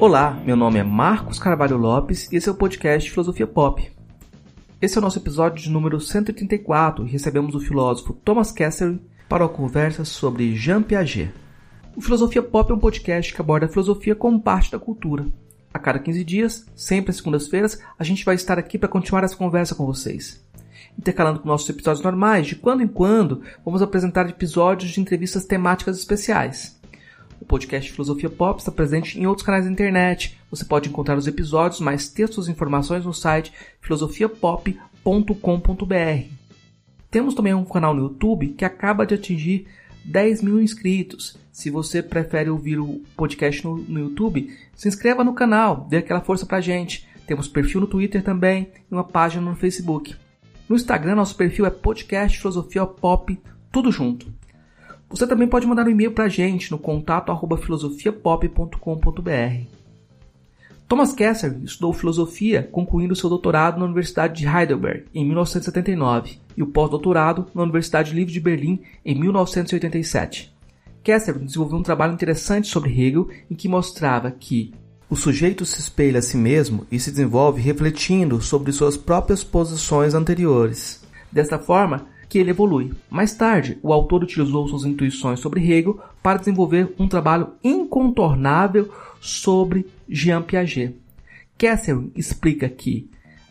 Olá, meu nome é Marcos Carvalho Lopes e esse é o podcast Filosofia Pop. Esse é o nosso episódio de número 134 e recebemos o filósofo Thomas Kessler para uma conversa sobre Jean Piaget. O Filosofia Pop é um podcast que aborda a filosofia como parte da cultura. A cada 15 dias, sempre às segundas-feiras, a gente vai estar aqui para continuar essa conversa com vocês. Intercalando com nossos episódios normais, de quando em quando, vamos apresentar episódios de entrevistas temáticas especiais. Podcast Filosofia Pop está presente em outros canais da internet. Você pode encontrar os episódios, mais textos e informações no site filosofiapop.com.br. Temos também um canal no YouTube que acaba de atingir 10 mil inscritos. Se você prefere ouvir o podcast no, no YouTube, se inscreva no canal, dê aquela força pra gente. Temos perfil no Twitter também e uma página no Facebook. No Instagram, nosso perfil é podcast filosofia pop, tudo junto. Você também pode mandar um e-mail para a gente no contato filosofiapop.com.br. Thomas Kessler estudou filosofia, concluindo seu doutorado na Universidade de Heidelberg em 1979 e o pós-doutorado na Universidade Livre de Berlim em 1987. Kessler desenvolveu um trabalho interessante sobre Hegel em que mostrava que o sujeito se espelha a si mesmo e se desenvolve refletindo sobre suas próprias posições anteriores. Desta forma, que ele evolui. Mais tarde, o autor utilizou suas intuições sobre Hegel para desenvolver um trabalho incontornável sobre Jean Piaget. Kessel explica que,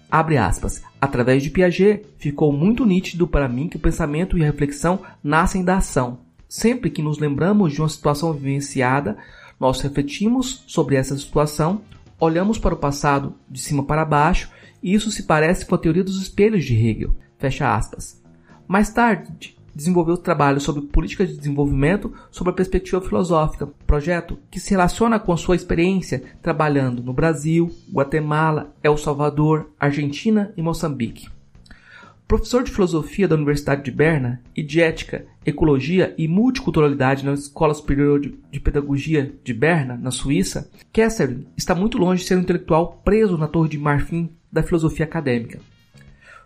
abre aspas, através de Piaget ficou muito nítido para mim que o pensamento e a reflexão nascem da ação. Sempre que nos lembramos de uma situação vivenciada, nós refletimos sobre essa situação, olhamos para o passado de cima para baixo, e isso se parece com a teoria dos espelhos de Hegel. Fecha aspas. Mais tarde, desenvolveu trabalhos sobre política de desenvolvimento sob a perspectiva filosófica, projeto que se relaciona com a sua experiência trabalhando no Brasil, Guatemala, El Salvador, Argentina e Moçambique. Professor de filosofia da Universidade de Berna e de ética, ecologia e multiculturalidade na Escola Superior de Pedagogia de Berna, na Suíça, Kessler está muito longe de ser um intelectual preso na torre de marfim da filosofia acadêmica.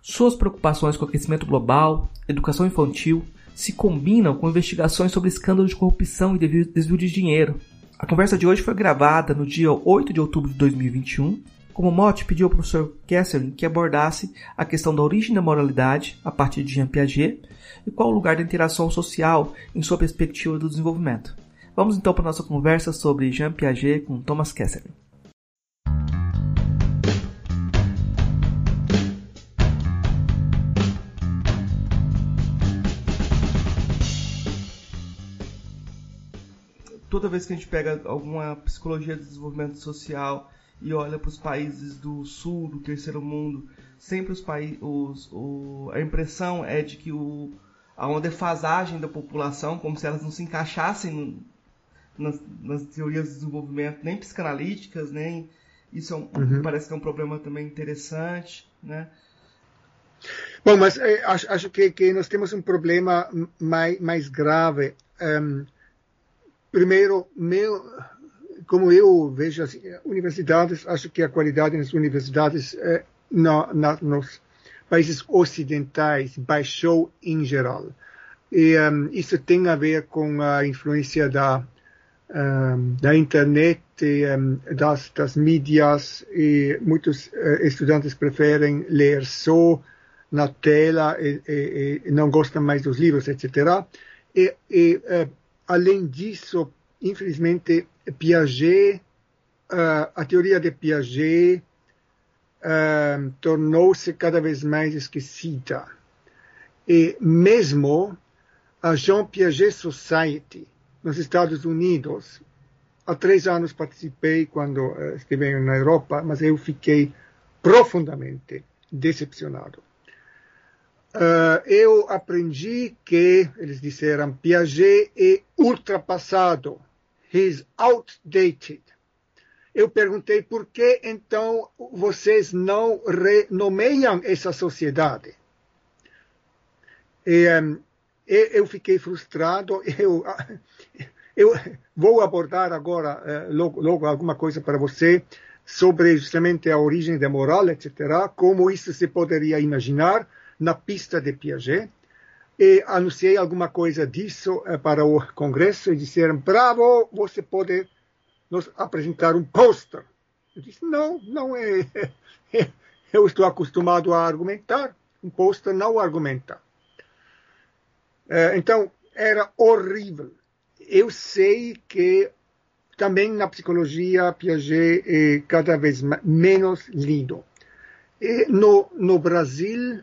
Suas preocupações com o aquecimento global, educação infantil, se combinam com investigações sobre escândalos de corrupção e desvio de dinheiro. A conversa de hoje foi gravada no dia 8 de outubro de 2021. Como mote, pediu ao professor Kessler que abordasse a questão da origem da moralidade a partir de Jean Piaget e qual o lugar da interação social em sua perspectiva do desenvolvimento. Vamos então para a nossa conversa sobre Jean Piaget com Thomas Kessler. Toda vez que a gente pega alguma psicologia de desenvolvimento social e olha para os países do sul, do terceiro mundo, sempre os países, a impressão é de que o, há uma defasagem da população, como se elas não se encaixassem no, nas, nas, teorias de desenvolvimento, nem psicanalíticas, nem isso é um, uhum. parece que é um problema também interessante, né? Bom, mas eh, acho, acho que, que, nós temos um problema mais, mais grave. Um, primeiro, meu, como eu vejo as universidades, acho que a qualidade nas universidades é, na, na, nos países ocidentais baixou em geral. E um, isso tem a ver com a influência da, um, da internet, e, um, das, das mídias, e muitos uh, estudantes preferem ler só na tela e, e, e, não gostam mais dos livros, etc. E, e uh, além disso, infelizmente, Piaget, uh, a teoria de Piaget uh, tornou-se cada vez mais esquecida. E mesmo a Jean Piaget Society, nos Estados Unidos, há três anos participei quando uh, estive na Europa, mas eu fiquei profundamente decepcionado. Uh, eu aprendi que, eles disseram, Piaget é ultrapassado. He's outdated. Eu perguntei por que então vocês não renomeiam essa sociedade. E, um, eu fiquei frustrado. Eu, eu vou abordar agora, uh, logo, logo, alguma coisa para você sobre justamente a origem da moral, etc., como isso se poderia imaginar na pista de Piaget e anunciei alguma coisa disso eh, para o Congresso e disseram: bravo, você pode nos apresentar um pôster. Eu disse, não, não é. Eu estou acostumado a argumentar, um pôster não argumenta. É, então, era horrível. Eu sei que também na psicologia Piaget é cada vez menos lido. E no, no Brasil,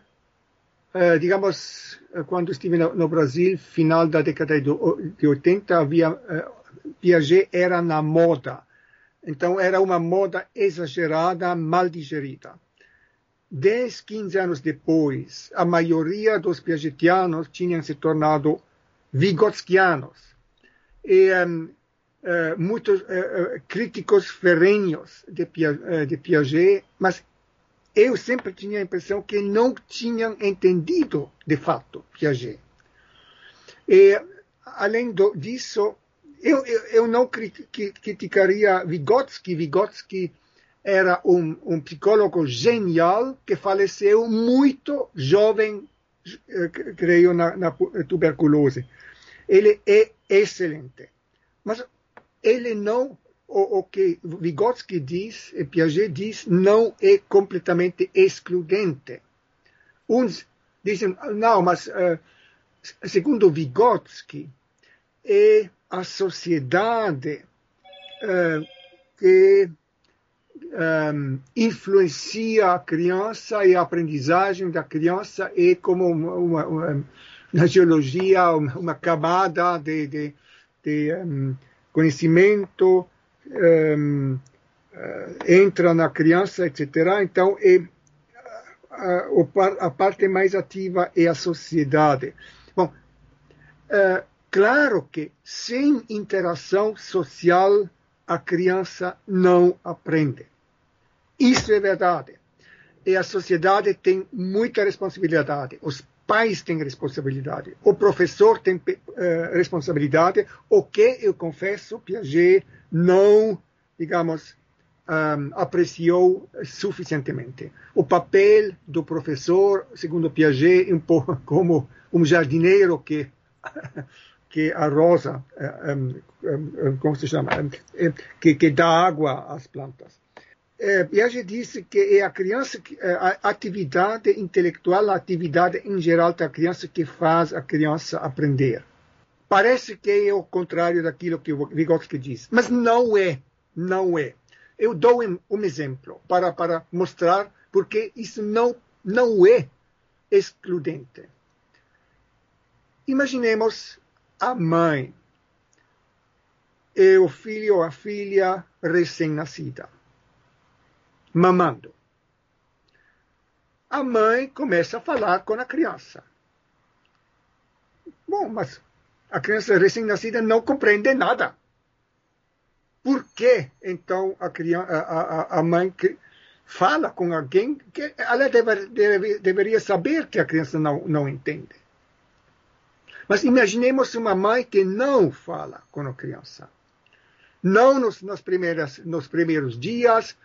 eh, digamos, quando estive no, no, Brasil, final da década de 80, havia, eh, Piaget era na moda. Então, era uma moda exagerada, mal digerida. 10, 15 anos depois, a maioria dos piagetianos tinham se tornado vigotskianos. E um, uh, eh, muitos uh, críticos ferrenhos de, uh, de Piaget, mas eu sempre tinha a impressão que não tinham entendido de fato Piaget. E, além do, disso, eu, eu, eu não criticaria Vygotsky. Vygotsky era um, um psicólogo genial que faleceu muito jovem, eh, creio, na, na tuberculose. Ele é excelente. Mas ele não, o, o que Vygotsky diz, e Piaget diz, não é completamente excludente. Uns dizem, não, mas uh, segundo Vygotsky, é a sociedade uh, que um, influencia a criança e a aprendizagem da criança é como uma, uma, uma na geologia uma, camada de, de, de um, conhecimento um, uh, entra na criança, etc. Então, é, a, a, parte mais ativa é a sociedade. Bom, uh, claro que sem interação social a criança não aprende. Isso é verdade. E a sociedade tem muita responsabilidade. Os pais têm responsabilidade. O professor tem uh, responsabilidade. O que eu confesso, Piaget não, digamos, um, apreciou suficientemente. O papel do professor, segundo Piaget, um pouco como um jardineiro que que a rosa, um, um, como se chama, que, que dá água às plantas é, Piaget disse que é a criança, a atividade intelectual, a atividade em geral da criança que faz a criança aprender. Parece que é o contrário daquilo que Vygotsky diz, mas não é, não é. Eu dou um, exemplo para, para mostrar porque isso não, não é excludente. Imaginemos a mãe e o filho ou a filha recém-nascida mamando. A mãe começa a falar com a criança. Bom, mas a criança recém-nascida não compreende nada. Por que, então, a, criança, a, a, a mãe fala com alguém que ela deve, deve, deveria saber que a criança não, não entende? Mas imaginemos uma mãe que não fala com a criança. Não nos, nos, primeiras, nos primeiros dias,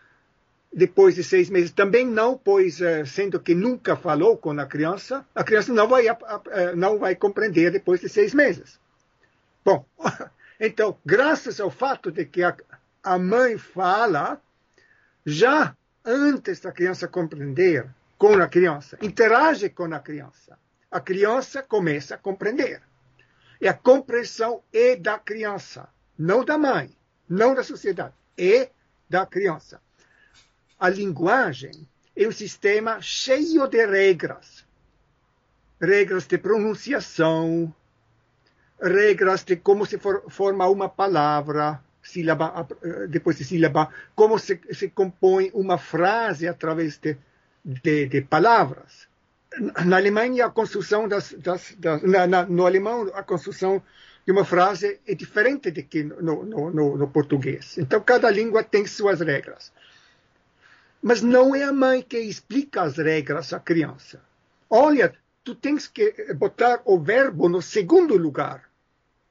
depois de seis meses também não, pois eh, sendo que nunca falou com a criança, a criança não vai, eh, não vai compreender depois de seis meses. Bom, então, graças ao fato de que a, a mãe fala, já antes da criança compreender com a criança, interage com a criança, a criança começa a compreender. E a compreensão é da criança, não da mãe, não da sociedade, é da criança a linguagem é um sistema cheio de regras. Regras de pronunciação, regras de como se for, forma uma palavra, sílaba, depois de sílaba, como se, se compõe uma frase através de, de, de palavras. Na Alemanha, a construção das, das, das na, na, no alemão, a construção de uma frase é diferente de que no, no, no, no português. Então, cada língua tem suas regras. Mas não é a mãe que explica as regras à criança. Olha, tu tens que botar o verbo no segundo lugar,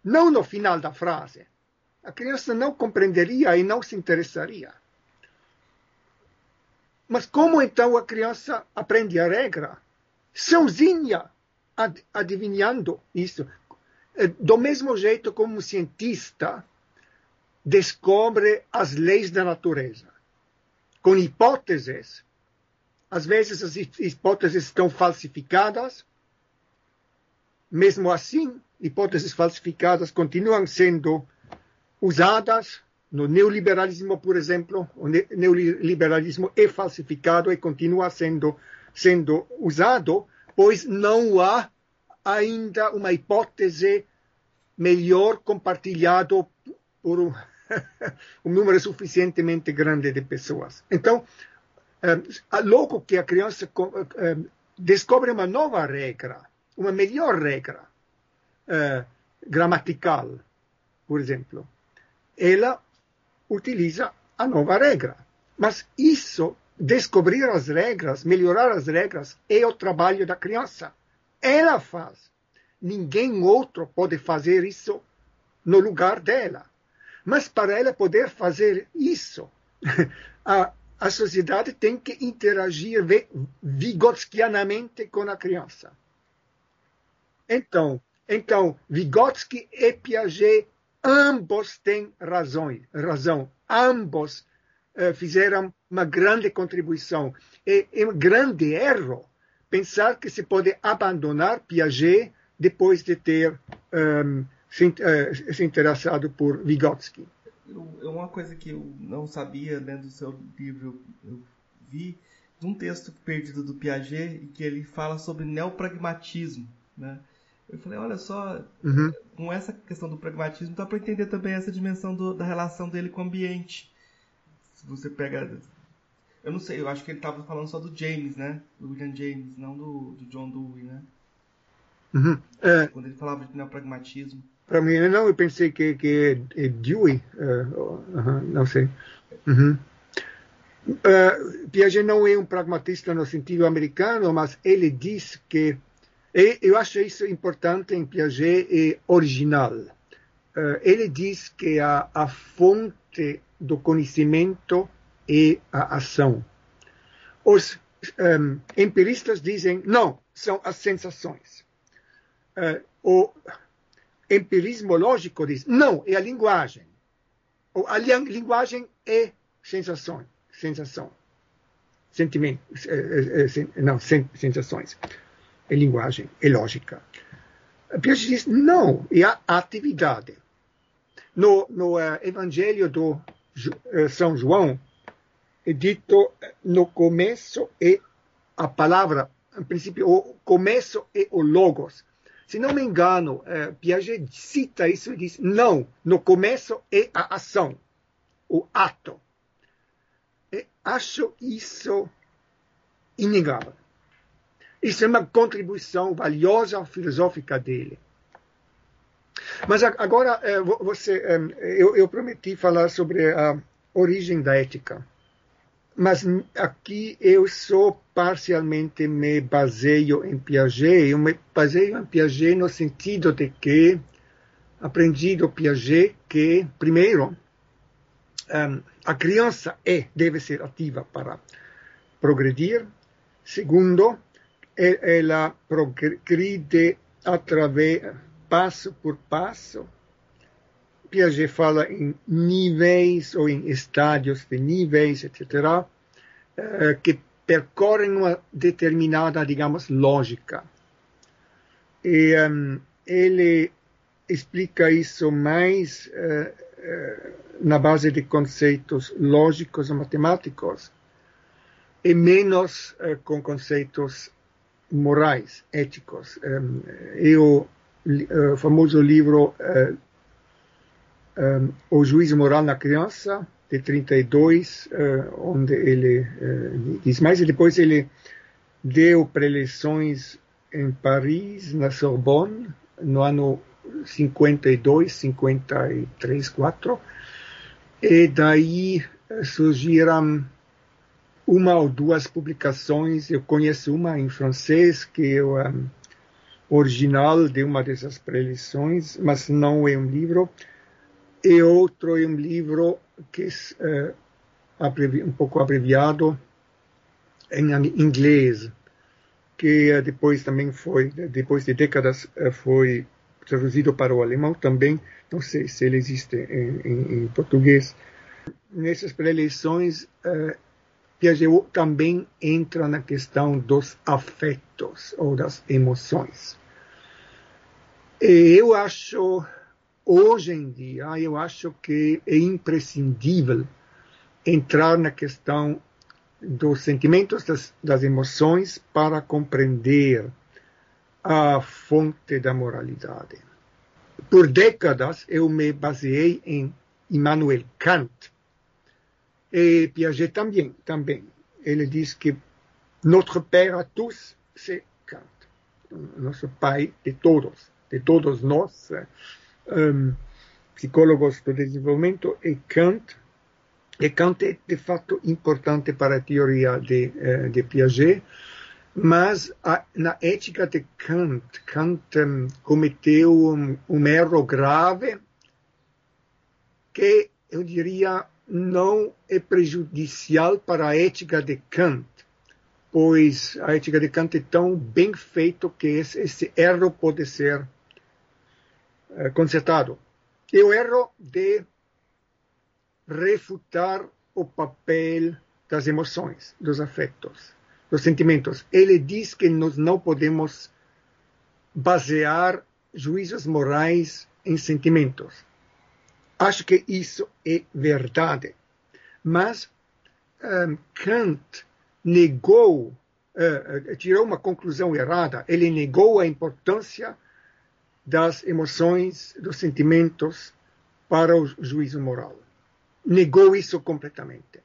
não no final da frase. A criança não compreenderia e não se interessaria. Mas como então a criança aprende a regra? Sozinha, ad adivinhando isso. É, do mesmo jeito como um cientista descobre as leis da natureza, com hipóteses. Às vezes as hipóteses estão falsificadas, mesmo assim, hipóteses falsificadas continuam sendo usadas no neoliberalismo, por exemplo. O neoliberalismo é falsificado e continua sendo, sendo usado, pois não há ainda uma hipótese melhor compartilhado por um, número suficientemente grande de pessoas. Então, é, logo que a criança é, descobre uma nova regra, uma melhor regra gramatical, por exemplo, ela utiliza a nova regra. Mas isso, descobrir as regras, melhorar as regras, é o trabalho da criança. Ela faz. Ninguém outro pode fazer isso no lugar dela. Mas para ela poder fazer isso, a, a sociedade tem que interagir vigotskianamente com a criança. Então, então Vygotsky e Piaget ambos têm razão, razão. ambos uh, fizeram uma grande contribuição. É, é um grande erro pensar que se pode abandonar Piaget depois de ter um, se, uh, se, interessado por Vygotsky. É uma coisa que eu não sabia lendo o seu livro, eu vi de um texto perdido do Piaget e que ele fala sobre neopragmatismo, né? Eu falei, olha só, uhum. com essa questão do pragmatismo, dá para entender também essa dimensão do, da relação dele com o ambiente. Se você pega. Eu não sei, eu acho que ele estava falando só do James, né? Do William James, não do, do John Dewey, né? Uhum. É, Quando ele falava de neopragmatismo. Para mim, não, eu pensei que, que é Dewey, uh, uh, não sei. Uhum. Uh, Piaget não é um pragmatista no sentido americano, mas ele diz que e eu acho isso importante em Piaget e original. Uh, ele diz que a, a fonte do conhecimento é a ação. Os um, empiristas dizem, não, são as sensações. Uh, o empirismo lógico diz, não, é a linguagem. A linguagem é sensação, sensação, sentimento, é, é, é, não, sen, sensações é linguagem, é lógica. Piaget diz, não, é a atividade. No, no Evangelho do São João, é dito, no começo é a palavra, em princípio, o começo é o logos. Se não me engano, uh, Piaget cita isso e diz, não, no começo é a ação, o ato. E acho isso inegável. Isso é uma contribuição valiosa filosófica dele. Mas agora eh, você, eh, eu, eu prometi falar sobre a origem da ética. Mas aqui eu só parcialmente me baseio em Piaget. Eu me baseio em Piaget no sentido de que aprendi do Piaget que, primeiro, a criança é, deve ser ativa para progredir. Segundo, ela progride através, passo por passo. Piaget fala em níveis ou em estádios de níveis, etc., eh, que percorrem uma determinada, digamos, lógica. E um, ele explica isso mais uh, uh, na base de conceitos lógicos ou matemáticos e menos uh, com conceitos morais, éticos. Um, e o uh, famoso livro um, O Juízo Moral na Criança, de 32, uh, onde ele diz mais, e depois ele deu preleções em Paris, na Sorbonne, no ano 52, 53, 4, e daí surgiram uma ou duas publicações. Eu conheço uma em francês, que é um, original de uma dessas preleções, mas não é um livro. E outro é um livro que é um pouco abreviado em inglês, que uh, depois também foi, depois de décadas, uh, foi traduzido para o alemão também, não sei se ele existe em, em, em português. Nessas preleições, uh, Piaget também entra na questão dos afetos ou das emoções. E eu acho, hoje em dia, eu acho que é imprescindível entrar na questão dos sentimentos, das, das emoções, para compreender a fonte da moralidade. Por décadas eu me baseei em Immanuel Kant. E Piaget também, também. Ele diz que notre père à tous, c'est Kant. Nosso pai de todos, de todos nós, um, psicólogos do desenvolvimento, é Kant. E Kant é, de fato, importante para a teoria de, uh, de Piaget mas a, na ética de Kant, Kant um, cometeu um, um erro grave que eu diria não é prejudicial para a ética de Kant, pois a ética de Kant é tão bem feita que esse, esse erro pode ser consertado. É o erro de refutar o papel das emoções, dos afetos los sentimentos. Ele diz que nós não podemos basear juízos morais em sentimentos. Acho que isso é verdade. Mas um, Kant negou, uh, tirou uma conclusão errada. Ele negou a importância das emoções, dos sentimentos para o juízo moral. Negou isso completamente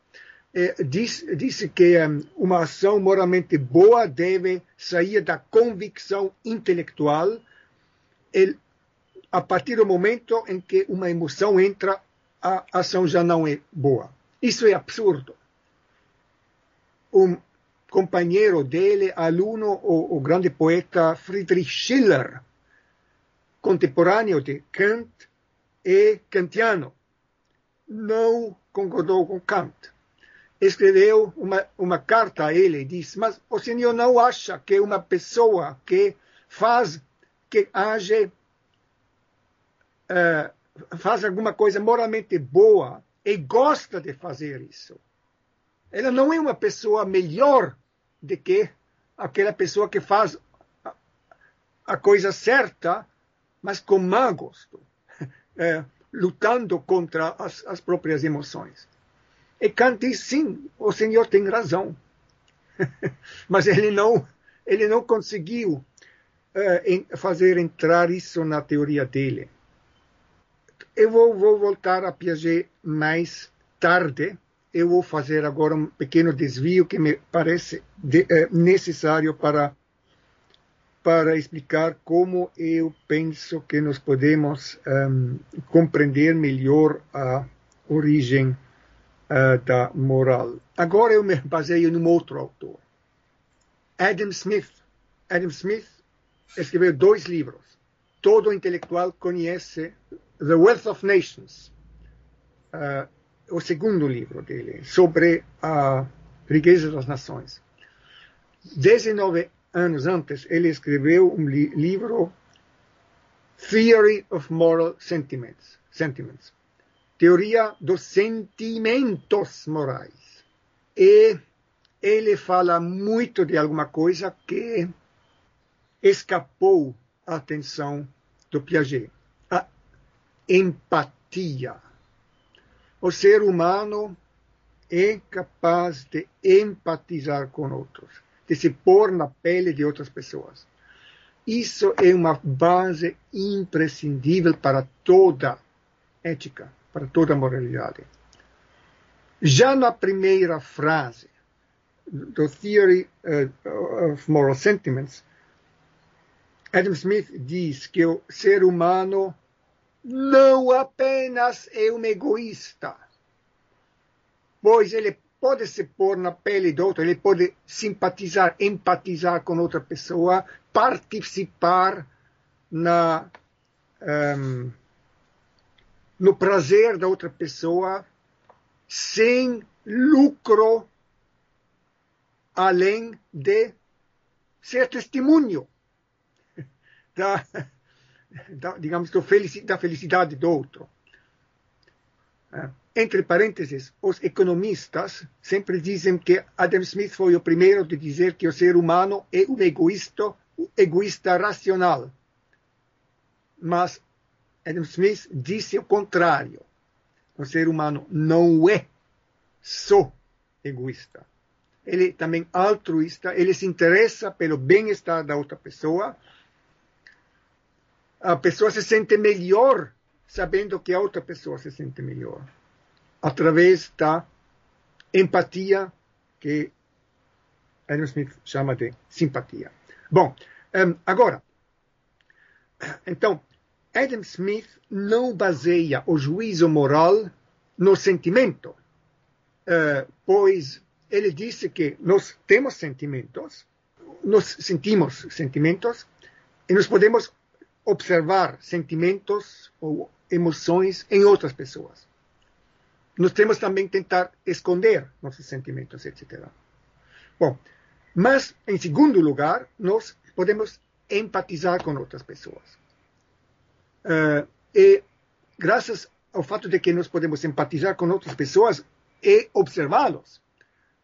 eh, diz, disse que um, uma ação moralmente boa deve sair da convicção intelectual ele, a partir do momento em que uma emoção entra, a ação já não é boa. Isso é absurdo. Um companheiro dele, aluno, o, o grande poeta Friedrich Schiller, contemporâneo de Kant e kantiano, não concordou com Kant. Escreveu uma, uma carta a ele e disse: Mas o senhor não acha que uma pessoa que faz, que age, uh, faz alguma coisa moralmente boa e gosta de fazer isso, ela não é uma pessoa melhor do que aquela pessoa que faz a, a coisa certa, mas com má gosto, uh, lutando contra as, as próprias emoções. E Kant diz, sim, o senhor tem razão. Mas ele não, ele não conseguiu uh, fazer entrar isso na teoria dele. Eu vou, vou voltar a Piaget mais tarde. Eu vou fazer agora um pequeno desvio que me parece de, uh, necessário para para explicar como eu penso que nós podemos um, compreender melhor a origem uh, da moral. Agora eu me baseio num outro autor. Adam Smith. Adam Smith escreveu dois livros. Todo intelectual conhece The Wealth of Nations, uh, o segundo livro dele, sobre a riqueza das nações. 19 anos antes, ele escreveu um li livro, Theory of Moral Sentiments, Sentiments teoria dos sentimentos morais. E ele fala muito de alguma coisa que escapou à atenção do Piaget. A empatia. O ser humano é capaz de empatizar com outros, de se pôr na pele de outras pessoas. Isso é uma base imprescindível para toda ética para toda moralidade. Já na primeira frase do Theory uh, of Moral Sentiments, Adam Smith diz que o ser humano não apenas é um egoísta, pois ele pode se pôr na pele do outro, ele pode simpatizar, empatizar com outra pessoa, participar na um, no prazer da outra pessoa sem lucro além de ser testemunho da, da, digamos, da felicidade do outro. É. Entre parênteses, os economistas sempre dizem que Adam Smith foi o primeiro de dizer que o ser humano é um egoísta, um egoísta racional. Mas Adam Smith disse o contrário. O ser humano não é só egoísta. Ele é também altruísta, ele se interessa pelo bem-estar da outra pessoa. A pessoa se sente melhor sabendo que a outra pessoa se sente melhor. Através da empatia, que Adam Smith chama de simpatia. Bom, um, agora, então, Adam Smith não baseia o juízo moral no sentimento, uh, pois ele disse que nós temos sentimentos, nós sentimos sentimentos e nós podemos observar sentimentos ou emoções em outras pessoas. Nós temos também tentar esconder nossos sentimentos, etc. Bom, mas em segundo lugar, nós podemos empatizar com outras pessoas. Uh, e graças ao fato de que nós podemos empatizar com outras pessoas e observá-los,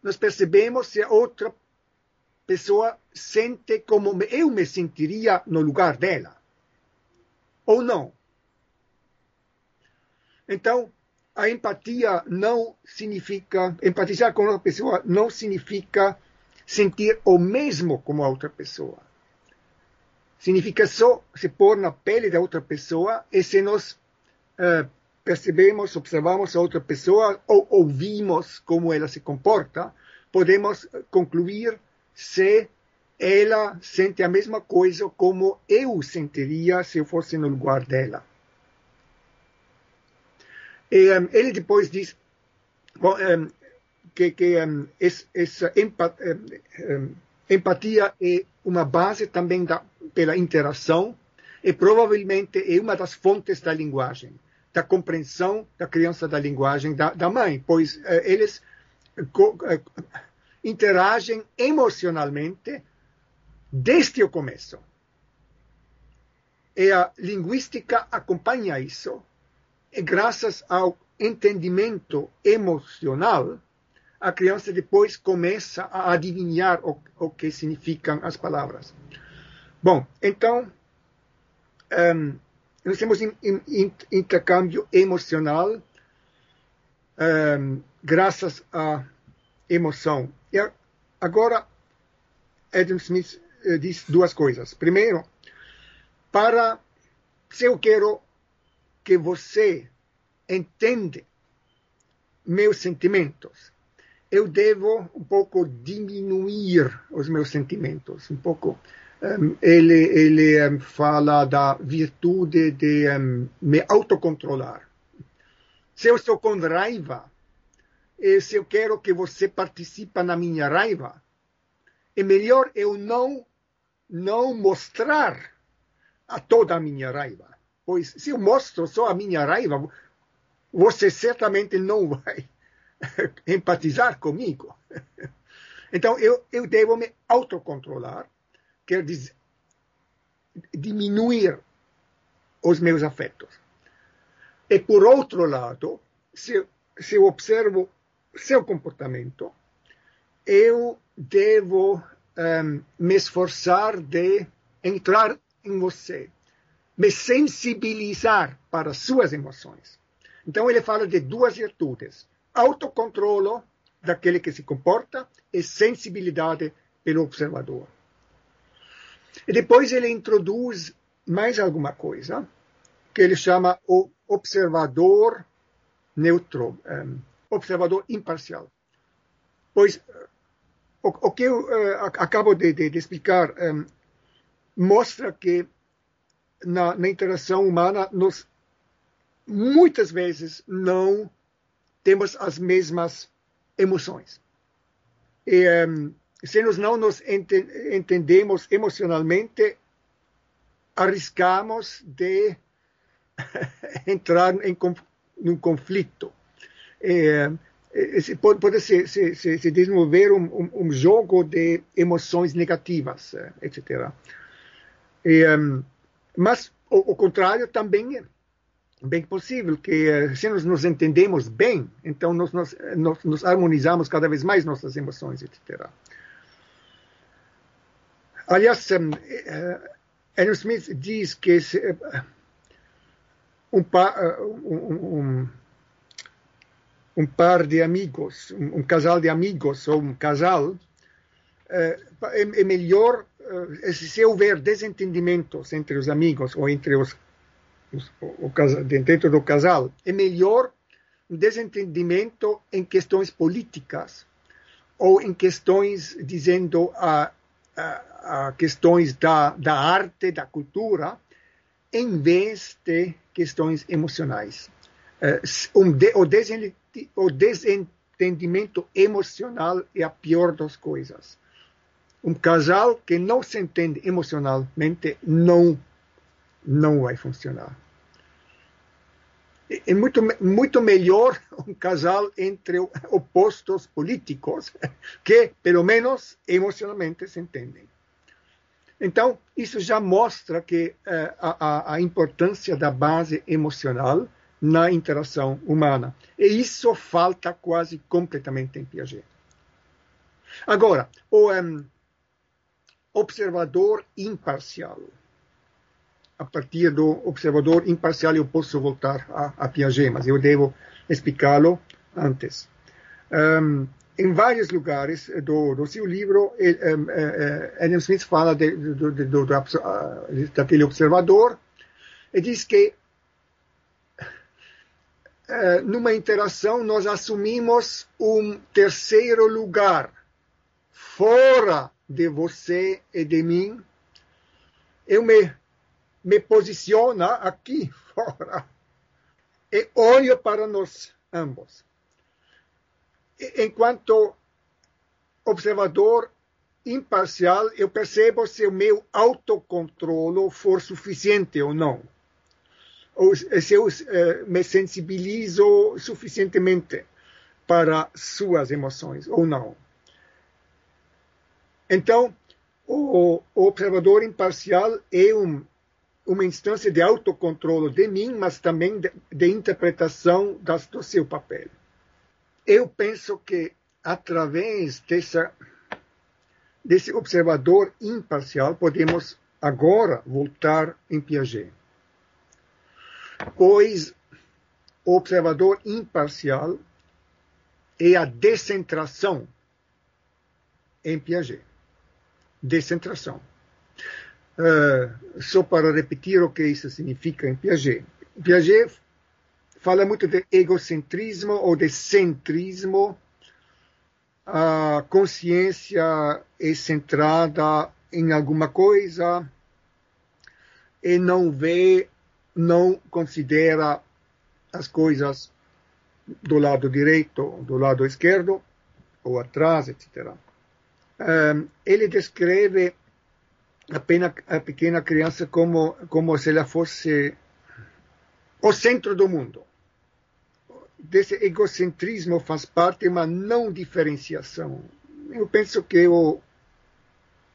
nós percebemos se a outra pessoa sente como eu me sentiria no lugar dela. Ou não. Então, a empatia não significa, empatizar com outra pessoa não significa sentir o mesmo como a outra pessoa significa só se pôr na pele da outra pessoa e se nós uh, percebemos, observamos a outra pessoa ou ouvimos como ela se comporta, podemos concluir se ela sente a mesma coisa como eu sentiria se eu fosse no lugar dela. E, um, ele depois diz bom, que, que essa empatia é uma base também da pela interação e provavelmente é uma das fontes da linguagem, da compreensão da criança da linguagem da, da mãe, pois eh, eles eh, interagem emocionalmente desde o começo. E a linguística acompanha isso, graças ao entendimento emocional, a criança depois começa a adivinhar o, o que significam as palavras. Bom, então, um, nós temos in, intercâmbio emocional um, graças à emoção. E agora, Adam Smith uh, diz duas coisas. Primeiro, para se eu quero que você entenda meus sentimentos, eu devo um pouco diminuir os meus sentimentos, um pouco um, ele, ele um, fala da virtude de um, me autocontrolar. Se eu estou com raiva, e se eu quero que você participe na minha raiva, é melhor eu não, não mostrar a toda a minha raiva. Pois se eu mostro só a minha raiva, você certamente não vai empatizar comigo. Então eu, eu devo me autocontrolar quer dizer diminuir os meus afetos. E por outro lado, se, se eu observo seu comportamento, eu devo um, me esforçar de entrar em você, me sensibilizar para suas emoções. Então ele fala de duas virtudes: autocontrolo daquele que se comporta e sensibilidade pelo observador. E depois ele introduz mais alguma coisa, que ele chama o observador neutro, um, observador imparcial. Pois o, o que eu uh, acabo de, de, de explicar um, mostra que na, na, interação humana nós muitas vezes não temos as mesmas emoções. E um, se nós não nos entendemos emocionalmente, arriscamos de entrar em um conflito. É, pode, pode se, se, se, desenvolver um, um, um, jogo de emoções negativas, etc. E, um, mas o, o contrário também é bem possível que eh, se nós nos entendemos bem, então nós, nós, nós, nos harmonizamos cada vez mais nossas emoções, etc. Aliás, um, Adam Smith diz que se, um, par, um, um, par de amigos, um, casal de amigos ou um casal, é, é melhor se houver desentendimentos entre os amigos ou entre os, os o, o, dentro do casal, é melhor um desentendimento em questões políticas ou em questões dizendo a, a, a questões da, da arte, da cultura, em vez de questões emocionais. Um de, o, desen, o desentendimento emocional é a pior das coisas um casal que não se entende emocionalmente não não vai funcionar. É muito, muito melhor um casal entre opostos políticos que, pelo menos, emocionalmente se entendem. Então, isso já mostra que uh, a, a importância da base emocional na interação humana. E isso falta quase completamente em Piaget. Agora, o, um, observador imparcial. A partir do observador imparcial eu posso voltar a, a Piaget, mas eu devo explicá-lo antes. Um, em vários lugares do, do seu livro, um, uh, Adam Smith fala do, daquele observador e diz que uh, numa interação nós assumimos um terceiro lugar fora de você e de mim, eu me, me posiciono aqui fora e olho para nós ambos. Enquanto observador imparcial, eu percebo se o meu autocontrolo for suficiente ou não. Ou se eu uh, me sensibilizo suficientemente para suas emoções ou não. Então, o, o observador imparcial é um, uma instância de autocontrole de mim, mas também de, de interpretação das, do seu papel. Eu penso que através dessa, desse observador imparcial podemos agora voltar em Piaget. Pois o observador imparcial é a descentração em Piaget descentração. Uh, só para repetir o que isso significa em Piaget. Piaget fala muito de egocentrismo ou de centrismo. A consciência é centrada em alguma coisa e não vê, não considera as coisas do lado direito, do lado esquerdo, ou atrás, etc ele descreve a, pena, a pequena criança como, como se ela fosse o centro do mundo. Desse egocentrismo faz parte uma não diferenciação. Eu penso que o,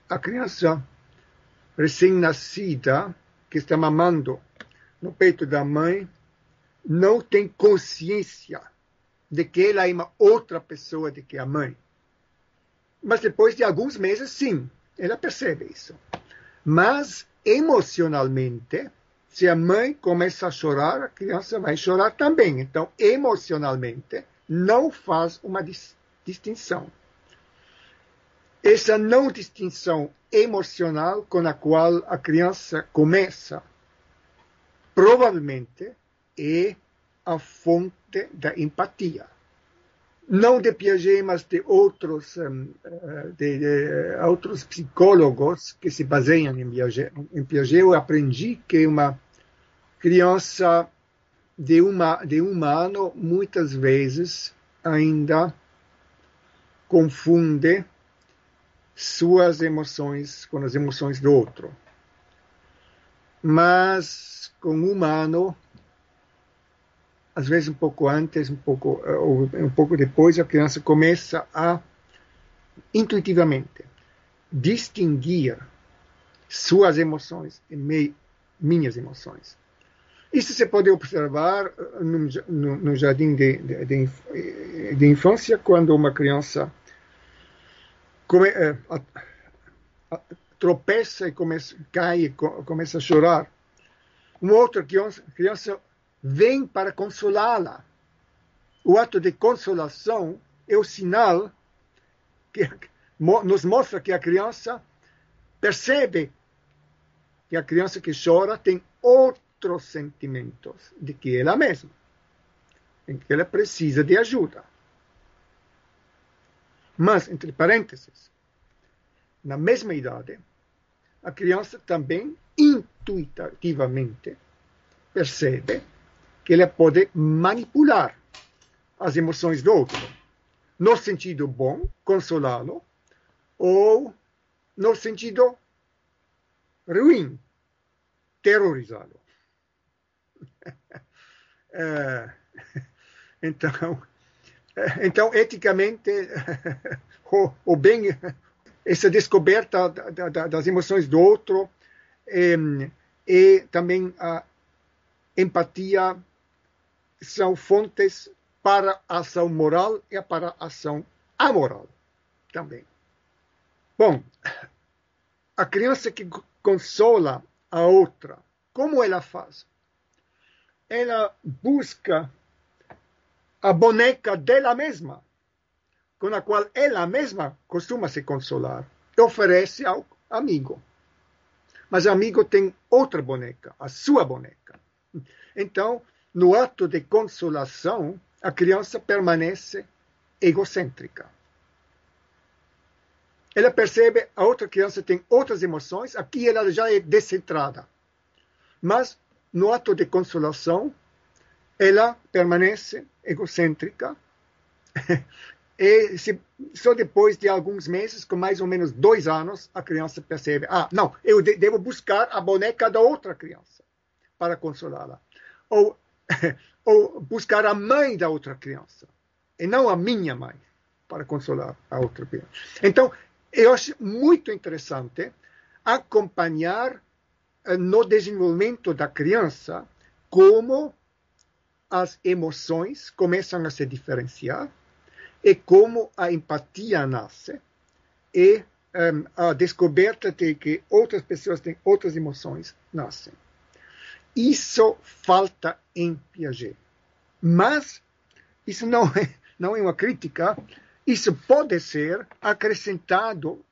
a criança recém-nascida, que está mamando no peito da mãe, não tem consciência de que ela é uma outra pessoa do que a mãe. Mas depois de alguns meses, sim, ela percebe isso. Mas emocionalmente, se a mãe começa a chorar, a criança vai chorar também. Então, emocionalmente, não faz uma dis distinção. Essa não distinção emocional com a qual a criança começa, provavelmente é a fonte da empatia não de Piaget, mas de outros, eh, de, de, outros psicólogos que se baseiam em Piaget. Em Piaget eu aprendi que uma criança de, uma, de um ano, muitas vezes, ainda confunde suas emoções com as emoções do outro. Mas com um humano às vezes um pouco antes, um pouco, eh, ou um pouco depois, a criança começa a, intuitivamente, distinguir suas emoções e me minhas emoções. Isso se pode observar no, no, no jardim de, de, de, de, infância, quando uma criança come, eh, a, a, tropeça e começa, cai e começa a chorar. Uma outra criança, criança vem para consolá-la. O ato de consolação é o sinal que nos mostra que a criança percebe que a criança que chora tem outros sentimentos de que ela mesma, em que ela precisa de ajuda. Mas, entre parênteses, na mesma idade, a criança também intuitivamente percebe que ela pode manipular as emoções do outro, no sentido bom, consolá-lo, ou no sentido ruim, terrorizá-lo. É, então, é, então, eticamente, o, o bem, essa descoberta da, da, das emoções do outro é, e também a empatia são fontes para a ação moral e para a ação amoral também. Bom, a criança que consola a outra, como ela faz? Ela busca a boneca dela mesma, com a qual ela mesma costuma se consolar, e oferece ao amigo. Mas o amigo tem outra boneca, a sua boneca. Então, no ato de consolação, a criança permanece egocêntrica. Ela percebe a outra criança tem outras emoções, aqui ela já é descentrada. Mas, no ato de consolação, ela permanece egocêntrica. e se, só depois de alguns meses, com mais ou menos dois anos, a criança percebe: ah, não, eu de, devo buscar a boneca da outra criança para consolá-la. Ou, ou buscar a mãe da outra criança, e não a minha mãe, para consolar a outra criança. Então, eu acho muito interessante acompanhar eh, no desenvolvimento da criança como as emoções começam a se diferenciar e como a empatia nasce e um, a descoberta de que outras pessoas têm outras emoções nascem. Isso falta em Piaget. Mas isso não é, não é uma crítica isso pode ser acrescentado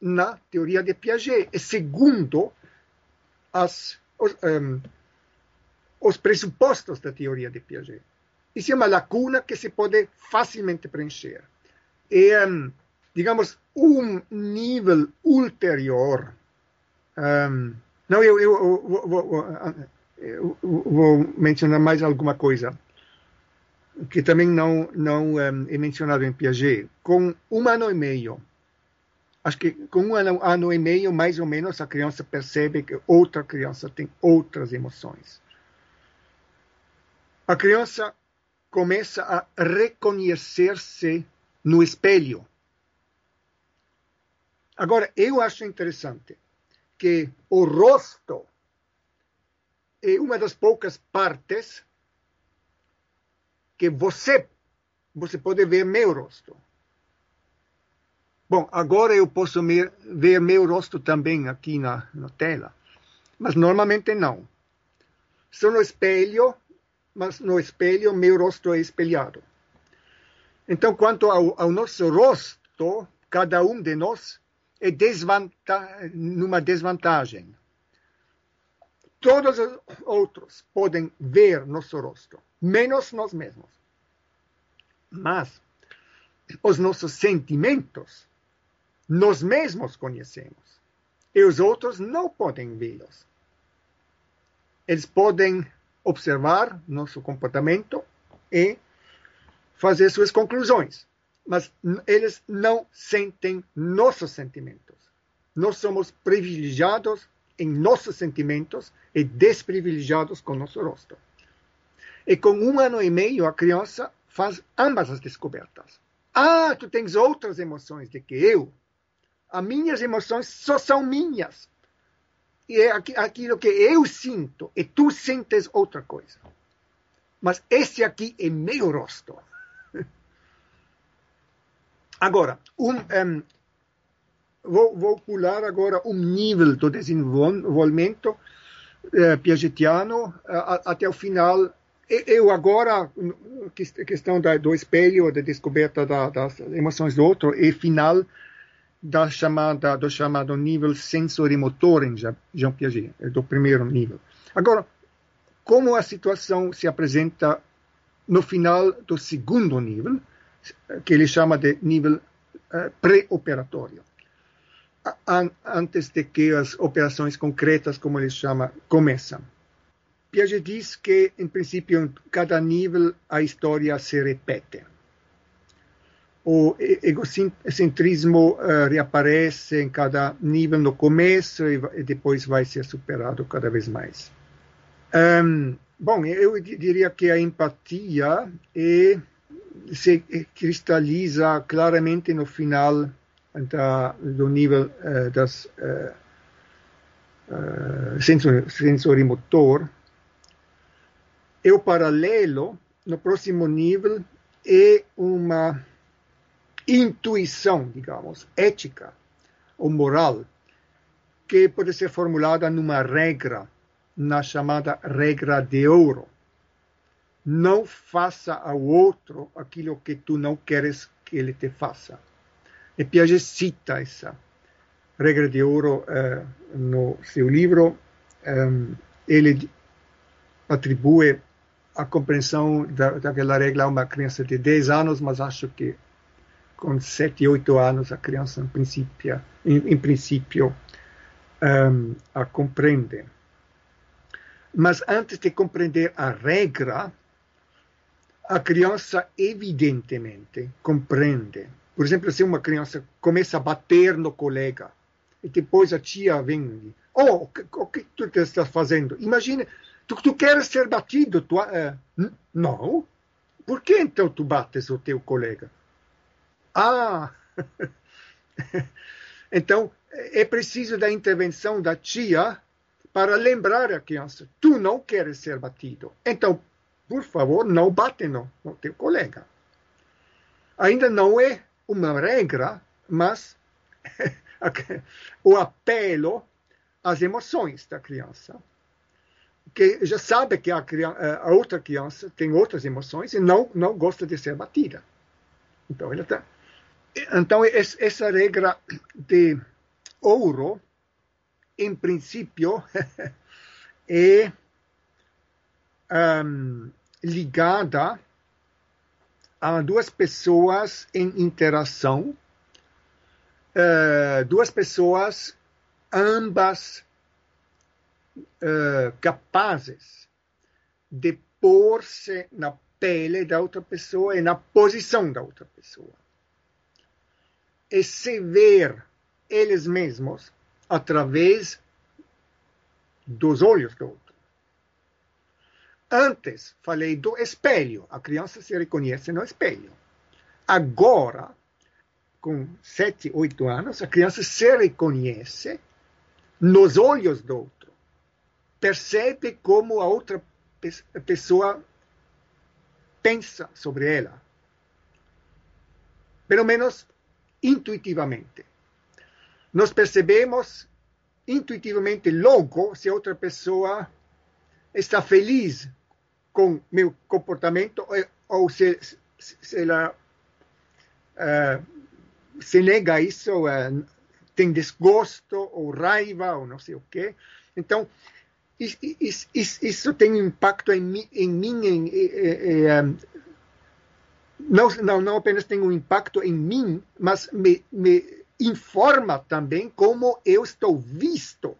na teoria de Piaget, segundo as, os, um, os pressupostos da teoria de Piaget. Isso é uma lacuna que se pode facilmente preencher. E, um, digamos, um nível ulterior. Um, não, eu, eu, eu, eu, eu vou mencionar mais alguma coisa que também não, não um, é mencionado em Piaget, com um ano e meio. Acho que com um ano, ano e meio, mais ou menos, a criança percebe que outra criança tem outras emoções. A criança começa a reconhecer-se no espelho. Agora, eu acho interessante que o rosto é uma das poucas partes que você, você pode ver meu rosto. Bom, agora eu posso ver meu rosto também aqui na, na tela, mas normalmente não. Sou no espelho, mas no espelho meu rosto é espelhado. Então, quanto ao, ao nosso rosto, cada um de nós é desvanta numa desvantagem. Todos os outros podem ver nosso rosto menos nós mesmos. Mas os nossos sentimentos, nós mesmos conhecemos. E os outros não podem vê-los. Eles podem observar nosso comportamento e fazer suas conclusões, mas eles não sentem nossos sentimentos. Nós somos privilegiados em nossos sentimentos e desprivilegiados com nosso rosto. E com um ano e meio, a criança faz ambas as descobertas. Ah, tu tens outras emoções do que eu. As minhas emoções só são minhas. é aquilo que eu sinto e tu sentes outra coisa. Mas esse aqui é meu rosto. Agora, um, um, vou, vou, pular agora um nível do desenvolvimento eh, piagetiano eh, até o final. Eu agora, questão da, do espelho, da descoberta da, das emoções do outro, e final da chamada, do chamado nível sensorimotor em Jean Piaget, é do primeiro nível. Agora, como a situação se apresenta no final do segundo nível, que ele chama de nível uh, pré-operatório, antes de que as operações concretas, como ele chama, começam. Piaget diz que, em princípio, em cada nível a história se repete o egocentrismo uh, reaparece em cada nível no começo e, e, depois vai ser superado cada vez mais. Um, bom, eu diria que a empatia é, se cristaliza claramente no final da, do nível uh, das uh, sensor, sensorimotor. E o paralelo, no próximo nível, é uma intuição, digamos, ética ou moral, que pode ser formulada numa regra, na chamada regra de ouro. Não faça ao outro aquilo que tu não queres que ele te faça. E Piaget cita essa regra de ouro eh, no seu livro. Um, ele atribui a compreensão da, daquela regra a uma criança de 10 anos, mas acho que com 7, 8 anos, a criança, em princípio, em, em princípio um, a compreende. Mas antes de compreender a regra, a criança evidentemente compreende. Por exemplo, se uma criança começa a bater no colega e depois a tia vem oh, o que tu estás fazendo? Imagina, tu, tu queres ser batido? Tu, uh, não. Por que então tu bates o teu colega? Ah! então, é preciso da intervenção da tia para lembrar a criança: tu não queres ser batido. Então, por favor, não bate no, no teu colega. Ainda não é uma regra, mas o apelo às emoções da criança. Que já sabe que a, criança, a outra criança tem outras emoções e não, não gosta de ser batida. Então, ele está então, essa regra de ouro, em princípio, é um, ligada a duas pessoas em interação, uh, duas pessoas ambas uh, capazes de pôr-se na pele da outra pessoa e na posição da outra pessoa e se ver eles mesmos através dos olhos do outro. Antes falei do espelho. A criança se reconhece no espelho. Agora, com sete, oito anos, a criança se reconhece nos olhos do outro. Percebe como a outra pessoa pensa sobre ela. Pelo menos intuitivamente. Nós percebemos intuitivamente logo se outra pessoa está feliz com meu comportamento ou se, se ela uh, se nega isso, uh, tem desgosto ou raiva ou não sei o quê. Então, isso, isso, isso tem impacto em, em mim, em, em, em, não, não, não apenas tem um impacto em mim, mas me, me informa também como eu estou visto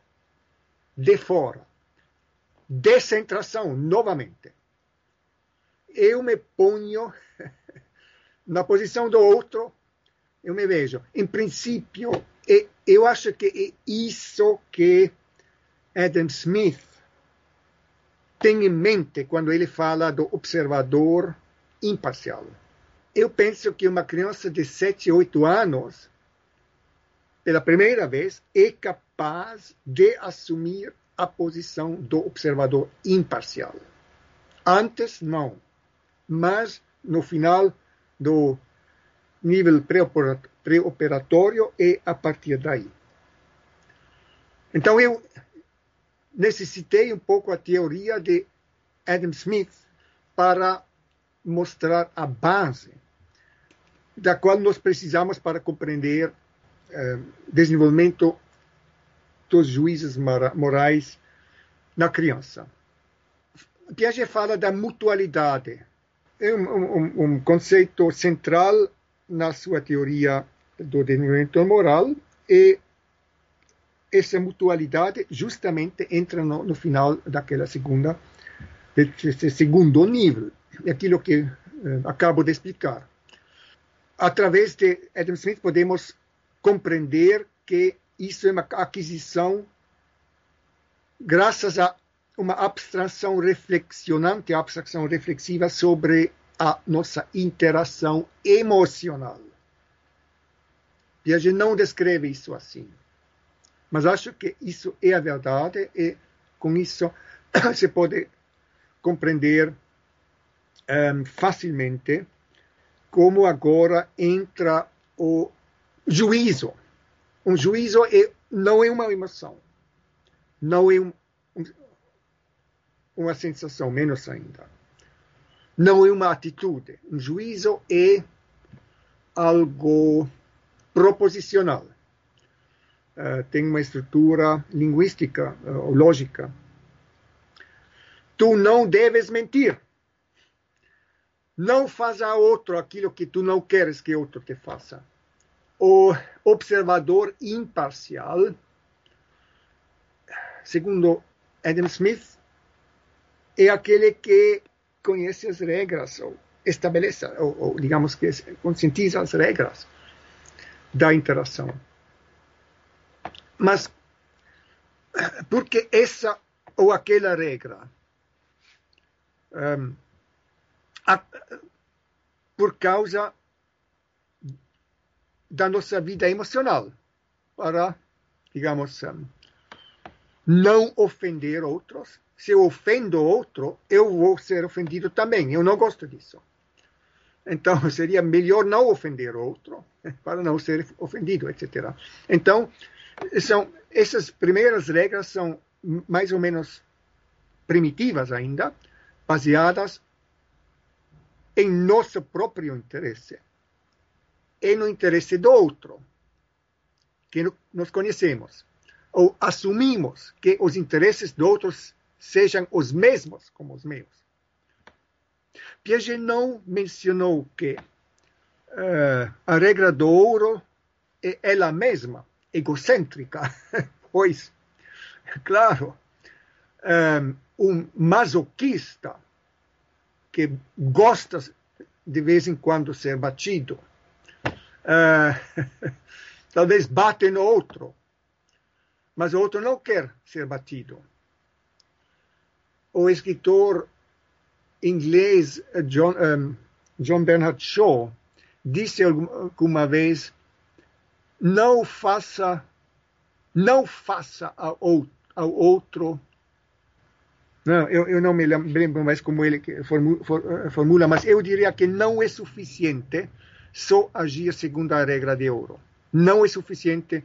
de fora. Descentração, novamente. Eu me ponho na posição do outro, eu me vejo. Em princípio, eu acho que é isso que Adam Smith tem em mente quando ele fala do observador imparcial eu penso que uma criança de 7, 8 anos, pela primeira vez, é capaz de assumir a posição do observador imparcial. Antes, não. Mas, no final do nível pré-operatório e a partir daí. Então, eu necessitei um pouco a teoria de Adam Smith para mostrar a base da qual nós precisamos para compreender eh, desenvolvimento dos juízes morais na criança. Piaget fala da mutualidade. É um, um, um conceito central na sua teoria do desenvolvimento moral e essa mutualidade justamente entra no, no final daquela segunda, desse segundo nível, é aquilo que eh, acabo de explicar. Através de Adam Smith podemos compreender que isso é uma aquisição graças a uma abstração reflexionante, abstração reflexiva sobre a nossa interação emocional. Piaget não descreve isso assim. Mas acho que isso é a verdade e com isso se pode compreender um, ehm, facilmente como agora entra o juízo. Um juízo é, não é uma emoção, não é um, um, uma sensação, menos ainda. Não é uma atitude. Um juízo é algo proposicional uh, tem uma estrutura linguística uh, ou lógica. Tu não deves mentir. Não faz a outro aquilo que tu não queres que outro te faça. O observador imparcial, segundo Adam Smith, é aquele que conhece as regras ou estabelece, ou, ou digamos que conscientiza as regras da interação. Mas porque essa ou aquela regra, um, a, por causa da nossa vida emocional, para, digamos, um, não ofender outros. Se eu ofendo outro, eu vou ser ofendido também. Eu não gosto disso. Então, seria melhor não ofender outro, para não ser ofendido, etc. Então, são, essas primeiras regras são mais ou menos primitivas ainda, baseadas em nosso próprio interesse e no interesse do outro, que nós conhecemos, ou assumimos que os interesses do outro sejam os mesmos como os meus. Piaget não mencionou que uh, a regra do ouro é ela mesma egocêntrica, pois, claro, um masoquista que gosta de vez em quando ser batido, uh, talvez bate no outro, mas o outro não quer ser batido. O escritor inglês John, um, John Bernard Shaw disse alguma vez não faça, não faça ao, ao outro. Não, eu, eu, não me lembro mais como ele formula, mas eu diria que não é suficiente só agir segundo a regra de ouro. Não é suficiente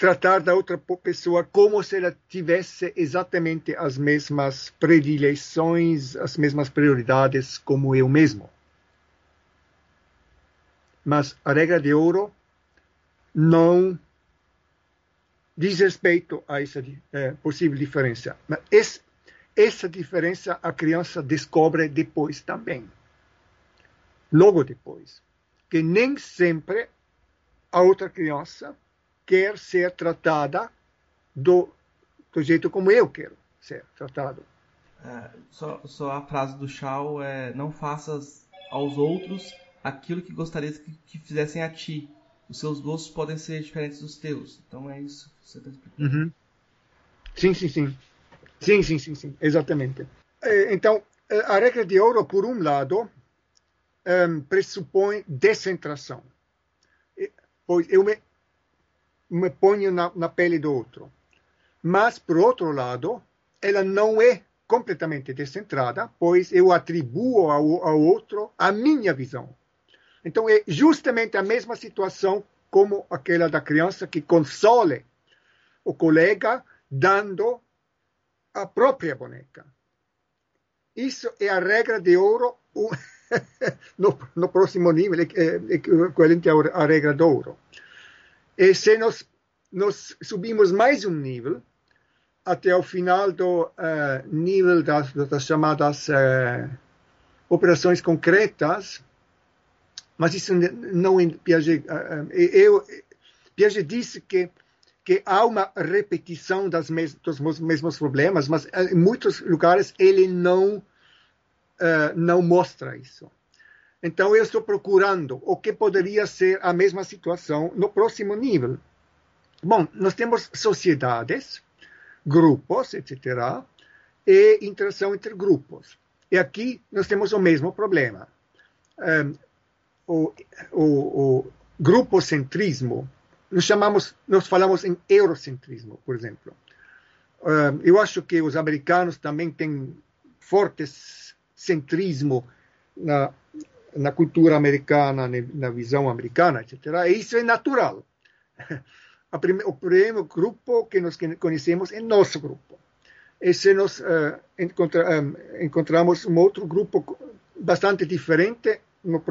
tratar da outra pessoa como se ela tivesse exatamente as mesmas predileções, as mesmas prioridades como eu mesmo. Mas a regra de ouro não diz respeito a essa é, possível diferença. Mas esse, essa diferença a criança descobre depois também. Logo depois. Que nem sempre a outra criança quer ser tratada do, do jeito como eu quero ser tratado. É, só, só a frase do Shaw é: não faças aos outros aquilo que gostarias que, que fizessem a ti os seus gostos podem ser diferentes dos teus. Então é isso que você está explicando. Uhum. Sim, sim, sim. Sim, sim, sim, sim. Exatamente. É, então, é, a regra de ouro, por um lado, um, pressupõe descentração. Pois eu me, me ponho na, na pele do outro. Mas, por outro lado, ela não é completamente descentrada, pois eu atribuo ao, ao outro a minha visão. Então, é justamente a mesma situação como aquela da criança que console o colega dando a própria boneca. Isso é a regra de ouro no, no próximo nível, é, é equivalente à regra de ouro. E se nós, nós subimos mais um nível, até o final do uh, nível das, das chamadas uh, operações concretas, mas isso não em Piaget. Uh, eu, Piaget disse que que há uma repetição das mes dos mesmos problemas, mas em muitos lugares ele não não mostra isso. Então eu estou procurando o que poderia ser a mesma situação no próximo nível. Bom, nós temos sociedades grupos, etc., e interação entre grupos. E aqui nós temos o mesmo problema. Um, o, o, o grupocentrismo, nós chamamos, nós falamos em eurocentrismo, por exemplo. Um, eu acho que os americanos também têm forte centrismo na, na cultura americana, na visão americana, etc. Isso é natural. prime, o primeiro grupo que nós conhecemos é nosso grupo. E se nós uh, encontra, um, encontramos um outro grupo bastante diferente, no,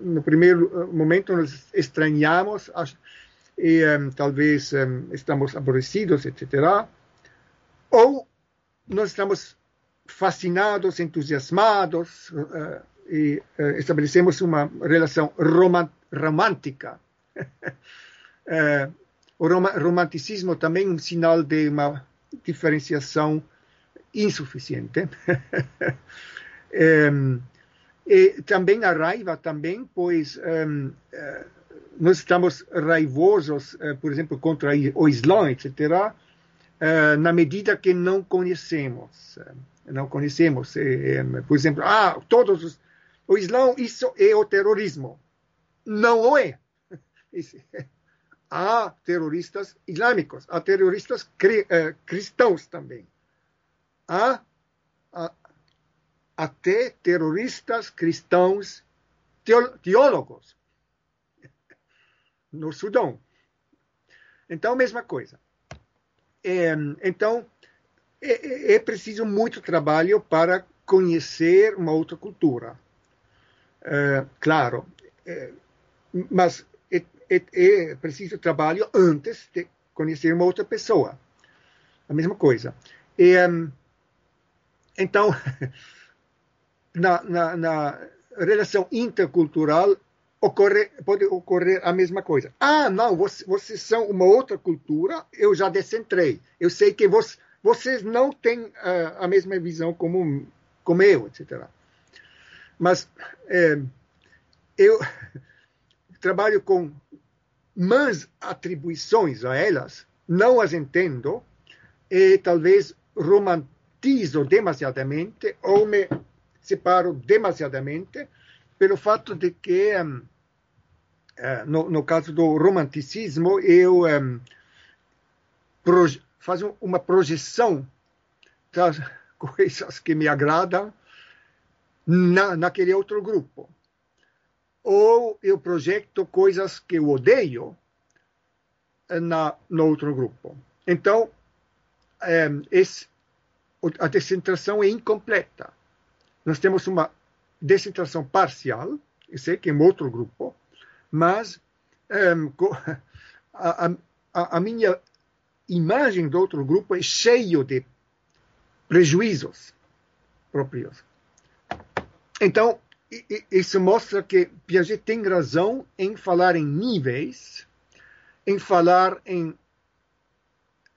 no primeiro momento nos estranhamos e um, talvez um, estamos aborrecidos, etc. Ou nós estamos fascinados, entusiasmados uh, e uh, estabelecemos uma relação romântica. o romanticismo também um sinal de uma diferenciação insuficiente. e também a raiva também, pois eh, nós estamos raivosos, por exemplo, contra o Islã, etc., eh, na medida que não conhecemos. não conhecemos, por exemplo, ah, todos os, o Islã, isso é o terrorismo. Não é. há terroristas islâmicos, há terroristas cri, eh, cristãos também. Há, até terroristas cristãos teólogos no Sudão. Então, mesma coisa. É, então, é, é, preciso muito trabalho para conhecer uma outra cultura. É, claro, é, mas é, é preciso trabalho antes de conhecer uma outra pessoa. A mesma coisa. E, um, então, na, na, na, relação intercultural ocorre, pode ocorrer a mesma coisa. Ah, não, vocês, vocês são uma outra cultura, eu já descentrei. Eu sei que vocês, vocês não têm uh, a mesma visão como, como eu, etc. Mas é, eu trabalho com mas atribuições a elas não as entendo e talvez romantizo demasiadamente ou me separo demasiadamente pelo fato de que um, eh, no, no, caso do romanticismo eu um, faço uma projeção das coisas que me agradam na, naquele outro grupo ou eu projeto coisas que eu odeio na, no outro grupo. Então, é, esse, a descentração é incompleta. Nós temos uma descentração parcial, sei que é um outro grupo, mas é, a, a, a minha imagem do outro grupo é cheio de prejuízos próprios. Então, isso mostra que Piaget tem razão em falar em níveis, em falar em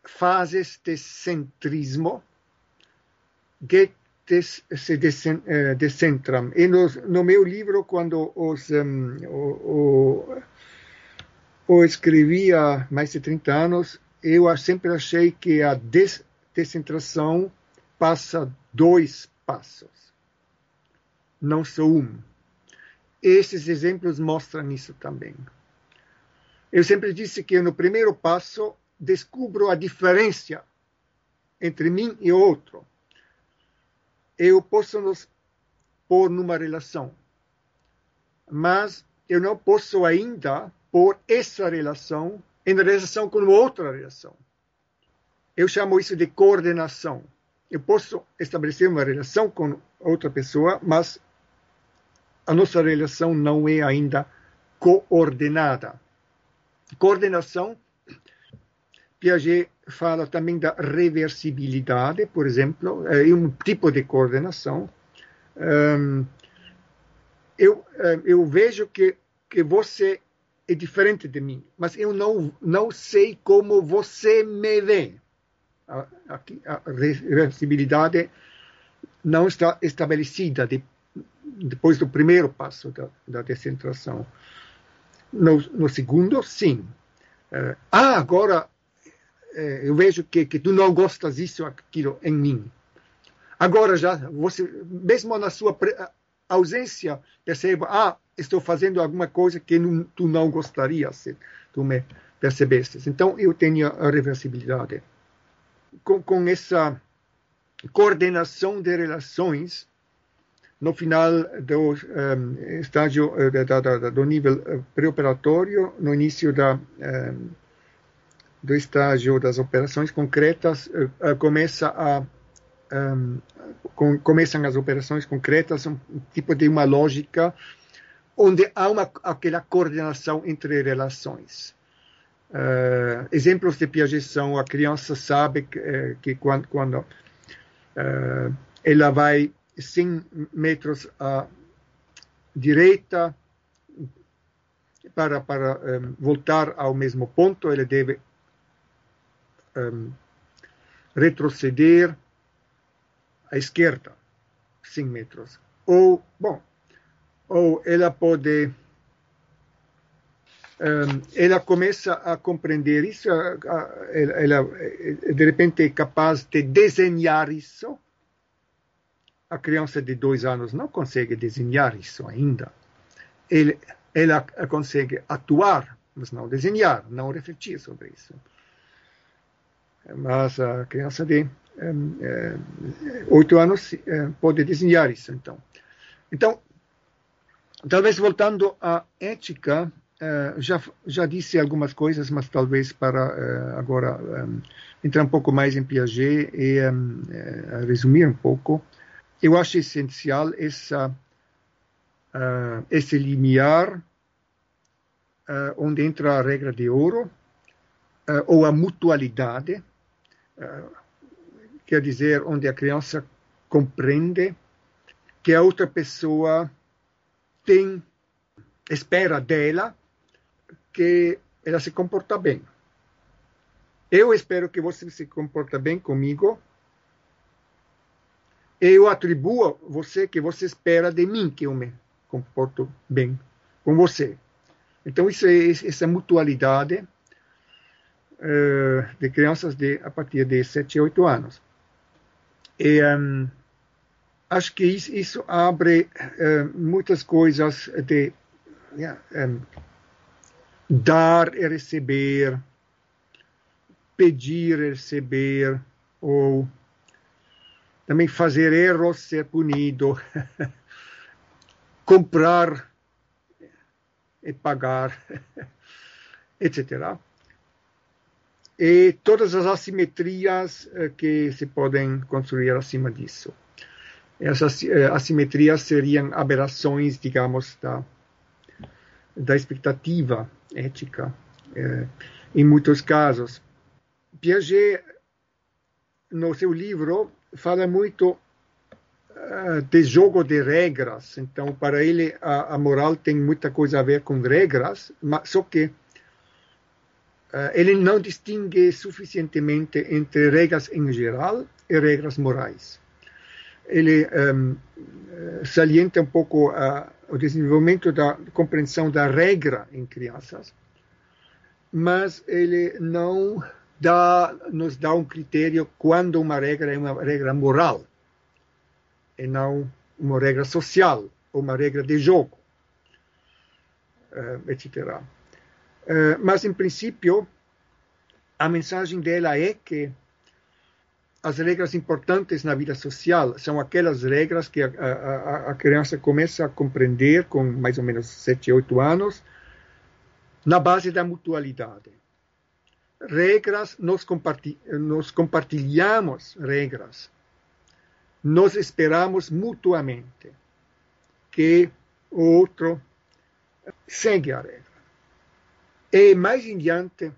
fases de centrismo que se descentram. E no, no, meu livro, quando os, um, o, o, o escrevi há mais de 30 anos, eu sempre achei que a descentração passa dois passos não só um. Esses exemplos mostram isso também. Eu sempre disse que no primeiro passo descubro a diferença entre mim e outro. Eu posso nos pôr numa relação, mas eu não posso ainda pôr essa relação em relação com outra relação. Eu chamo isso de coordenação. Eu posso estabelecer uma relação com outra pessoa, mas a nossa relação não é ainda coordenada. Coordenação, Piaget fala também da reversibilidade, por exemplo, é um tipo de coordenação. eu, eu vejo que, que você é diferente de mim, mas eu não, não sei como você me vê. Aqui, a reversibilidade não está estabelecida de, depois do primeiro passo da, da descentração. No, no segundo, sim. Uh, ah, agora uh, eu vejo que, que tu não gostas disso, aquilo em mim. Agora já, você, mesmo na sua ausência, perceba, ah, estou fazendo alguma coisa que não, tu não gostaria se tu me percebesses. Então, eu tenho a reversibilidade. Com, com essa coordenação de relações, no final do um, estágio eh, da, da, do nível eh, pré-operatório, no início da, um, do estágio das operações concretas, uh, começa a um, com, começam as operações concretas, um tipo de uma lógica onde há uma, aquela coordenação entre relações. Uh, exemplos de Piaget são a criança sabe que, que quando, quando uh, ela vai 100 metros à direita para, para um, voltar ao mesmo ponto, ele deve um, retroceder à esquerda 100 metros. Ou, bom, ou ela pode ela começa a compreender isso, ela, ela, de repente é capaz de desenhar isso a criança de dois anos não consegue desenhar isso ainda. Ela consegue atuar, mas não desenhar, não refletir sobre isso. Mas a criança de oito anos pode desenhar isso, então. Então, talvez voltando à ética, já, já disse algumas coisas, mas talvez para agora entrar um pouco mais em Piaget e resumir um pouco eu acho essencial essa, uh, esse limiar uh, onde entra a regra de ouro uh, ou a mutualidade, quer dizer, onde a criança compreende que a outra pessoa tem, espera dela que ela se comporta bem. Eu espero que você se comporta bem comigo eu atribuo você que você espera de mim que eu me comporto bem com você. Então, isso é essa mutualidade uh, de crianças de, a partir de 7, 8 anos. E um, acho que isso, isso abre uh, muitas coisas de yeah, um, dar e receber, pedir e receber, ou também fazer erros, ser punido, comprar e pagar, etc. E todas as assimetrias eh, que se podem construir acima disso. Essas eh, assimetrias seriam aberrações, digamos, da, da expectativa ética, eh, em muitos casos. Piaget, no seu livro, fala muito uh, de jogo de regras. Então, para ele, a, a, moral tem muita coisa a ver com regras, mas só que uh, ele não distingue suficientemente entre regras em geral e regras morais. Ele um, eh, salienta um pouco uh, o desenvolvimento da compreensão da regra em crianças, mas ele não dá, nos dá um critério quando uma regra é uma regra moral e não uma regra social ou uma regra de jogo, uh, etc. Uh, mas, em princípio, a mensagem dela é que as regras importantes na vida social são aquelas regras que a, a, a criança começa a compreender com mais ou menos 7, 8 anos, na base da mutualidade. Regras, nós, compartilh nós compartilhamos regras, nós esperamos mutuamente que o outro segue a regra. E mais em diante,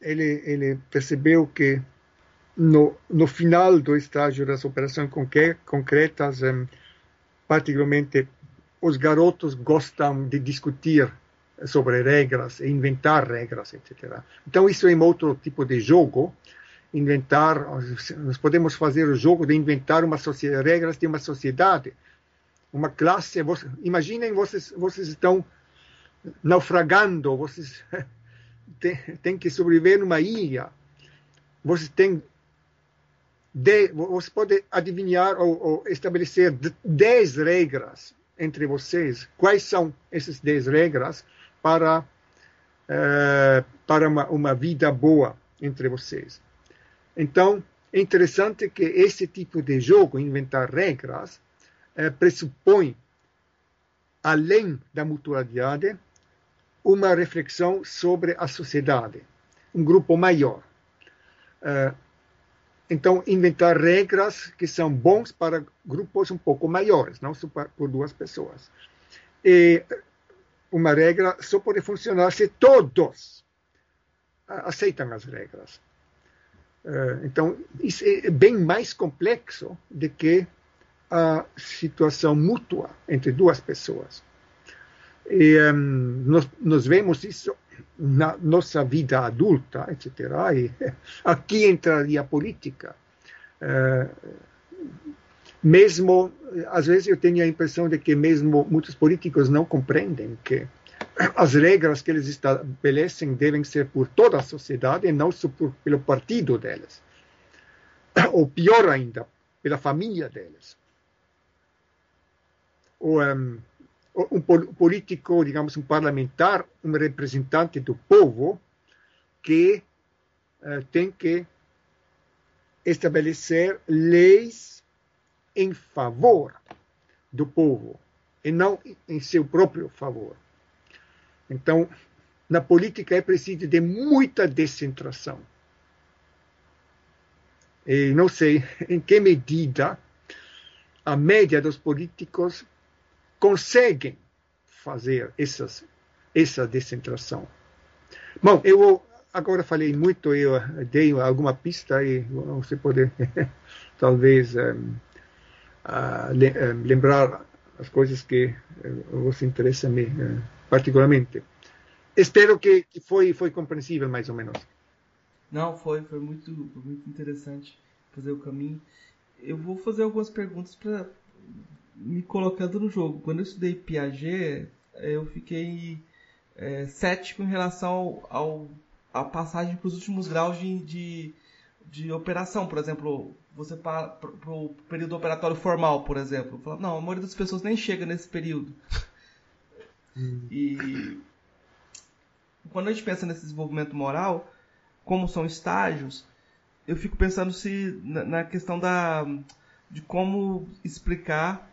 ele, ele percebeu que no, no final do estágio das operações concretas, um, particularmente os garotos gostam de discutir sobre regras, inventar regras, etc. Então isso é um outro tipo de jogo, inventar, nós podemos fazer o jogo de inventar uma regras de uma sociedade, uma classe, imaginem vocês, vocês estão naufragando, vocês têm que sobreviver numa ilha, vocês têm de, você pode adivinhar ou, ou estabelecer 10 regras entre vocês. Quais são essas 10 regras para, é, para uma, uma vida boa entre vocês? Então, é interessante que esse tipo de jogo, inventar regras, é, pressupõe, além da mutualidade, uma reflexão sobre a sociedade, um grupo maior. É, então, inventar regras que são bons para grupos um pouco maiores, não só por duas pessoas. E uma regra só pode funcionar se todos aceitam as regras. Eh, então, isso é bem mais complexo do que a situação mútua entre duas pessoas. E um, nós, nós vemos isso na nossa vida adulta, etc. E aqui entraria a política. Uh, mesmo, às vezes eu tenho a impressão de que mesmo muitos políticos não compreendem que as regras que eles estabelecem devem ser por toda a sociedade e não só por, pelo partido deles. Ou pior ainda, pela família deles. Ou, um, um político, digamos, um parlamentar, um representante do povo, que uh, tem que estabelecer leis em favor do povo e não em seu próprio favor. Então, na política é preciso de muita descentração. E não sei em que medida a média dos políticos conseguem fazer essas, essa descentração. Bom, eu agora falei muito, eu dei alguma pista e você pode talvez um, uh, lembrar as coisas que uh, você interessa me particularmente. Espero que, que foi foi compreensível mais ou menos. Não, foi foi muito muito interessante fazer o caminho. Eu vou fazer algumas perguntas para me colocando no jogo. Quando eu estudei Piaget, eu fiquei é, cético em relação ao, ao a passagem para os últimos graus de, de, de, operação. Por exemplo, você para o período operatório formal, por exemplo. Fala, não, a maioria das pessoas nem chega nesse período. Hum. E quando a gente pensa nesse desenvolvimento moral, como são estágios, eu fico pensando se na, na questão da de como explicar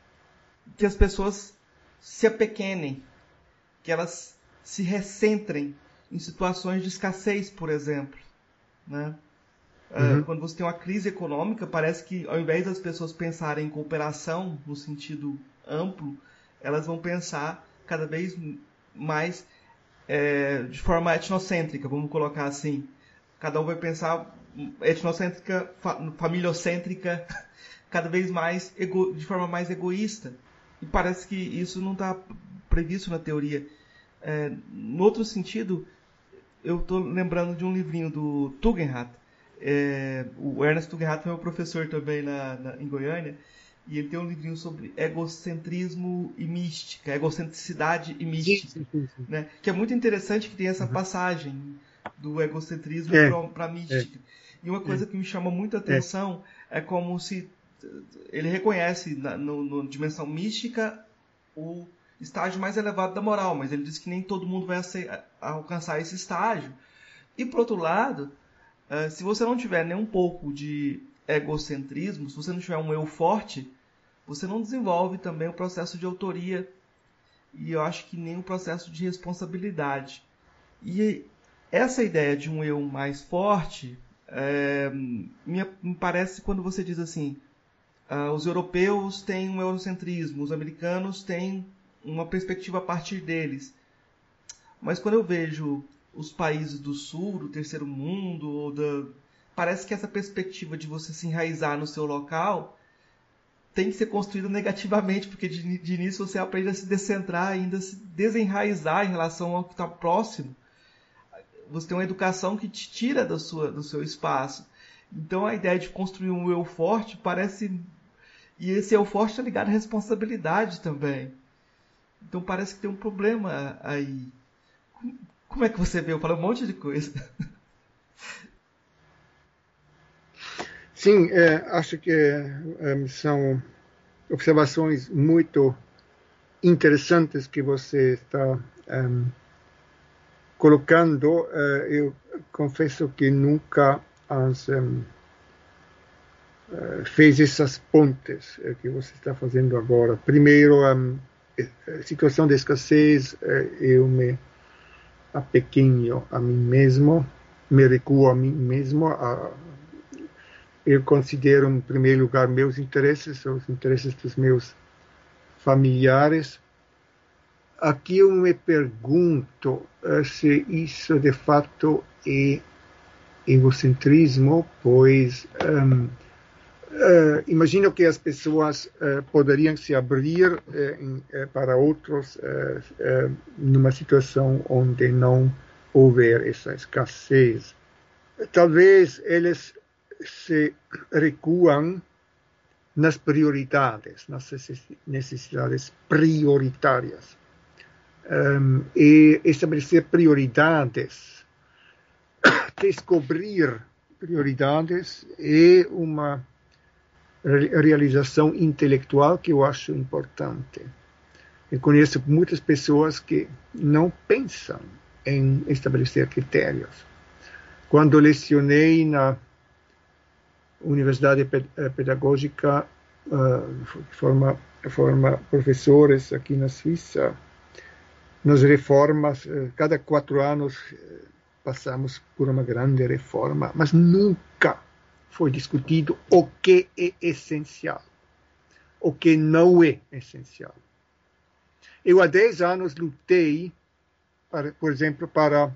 que as pessoas se apequenem, que elas se recentrem em situações de escassez, por exemplo. Né? É, uhum. Quando você tem uma crise econômica, parece que ao invés das pessoas pensarem em cooperação no sentido amplo, elas vão pensar cada vez mais é, de forma etnocêntrica, vamos colocar assim. Cada um vai pensar etnocêntrica, familiocêntrica, cada vez mais ego, de forma mais egoísta. E parece que isso não está previsto na teoria. É, no outro sentido, eu estou lembrando de um livrinho do Tugendhat. É, o Ernest Tugendhat foi meu professor também na, na, em Goiânia. E ele tem um livrinho sobre egocentrismo e mística, egocentricidade e mística. Sim, sim, sim. Né? Que é muito interessante que tem essa uhum. passagem do egocentrismo é, para a mística. É. E uma coisa é. que me chama muita é. atenção é como se ele reconhece na no, no dimensão mística o estágio mais elevado da moral, mas ele diz que nem todo mundo vai alcançar esse estágio. E por outro lado, uh, se você não tiver nem um pouco de egocentrismo, se você não tiver um eu forte, você não desenvolve também o processo de autoria e eu acho que nem o processo de responsabilidade. E essa ideia de um eu mais forte é, me, parece quando você diz assim: uh, os europeus têm um eurocentrismo, os americanos têm uma perspectiva a partir deles. Mas quando eu vejo os países do sul, do terceiro mundo, ou da, parece que essa perspectiva de você se enraizar no seu local tem que ser construída negativamente, porque de, de início você aprende a se descentrar, ainda se desenraizar em relação ao que está próximo. Você tem uma educação que te tira sua, do seu espaço. Então a ideia de construir um eu forte parece. E esse eu forte está ligado à responsabilidade também. Então parece que tem um problema aí. Como é que você vê? Eu falo um monte de coisa. Sim, é, acho que é, são observações muito interessantes que você está é, colocando. É, eu confesso que nunca as, é, fez essas pontes que você está fazendo agora. Primeiro, a situação de escassez, eu me apequeno a mim mesmo, me recuo a mim mesmo, a, eu considero, em primeiro lugar, meus interesses, os interesses dos meus familiares. Aqui eu me pergunto se isso de fato é egocentrismo, pois um, uh, imagino que as pessoas uh, poderiam se abrir em, para outros numa situação onde não houver essa escassez. Talvez eles se recuam nas prioridades, nas necessidades prioritárias. Um, e estabelecer prioridades, descobrir prioridades é uma realização intelectual que eu acho importante. Eu conheço muitas pessoas que não pensam em estabelecer critérios. Quando lecionei na Universidade eh, Pedagógica uh, forma, forma professores aqui na Suíça. Nas reformas, uh, cada quatro anos passamos por uma grande reforma, mas nunca foi discutido o que é essencial, o que não é essencial. Eu há dez anos lutei, para, por exemplo, para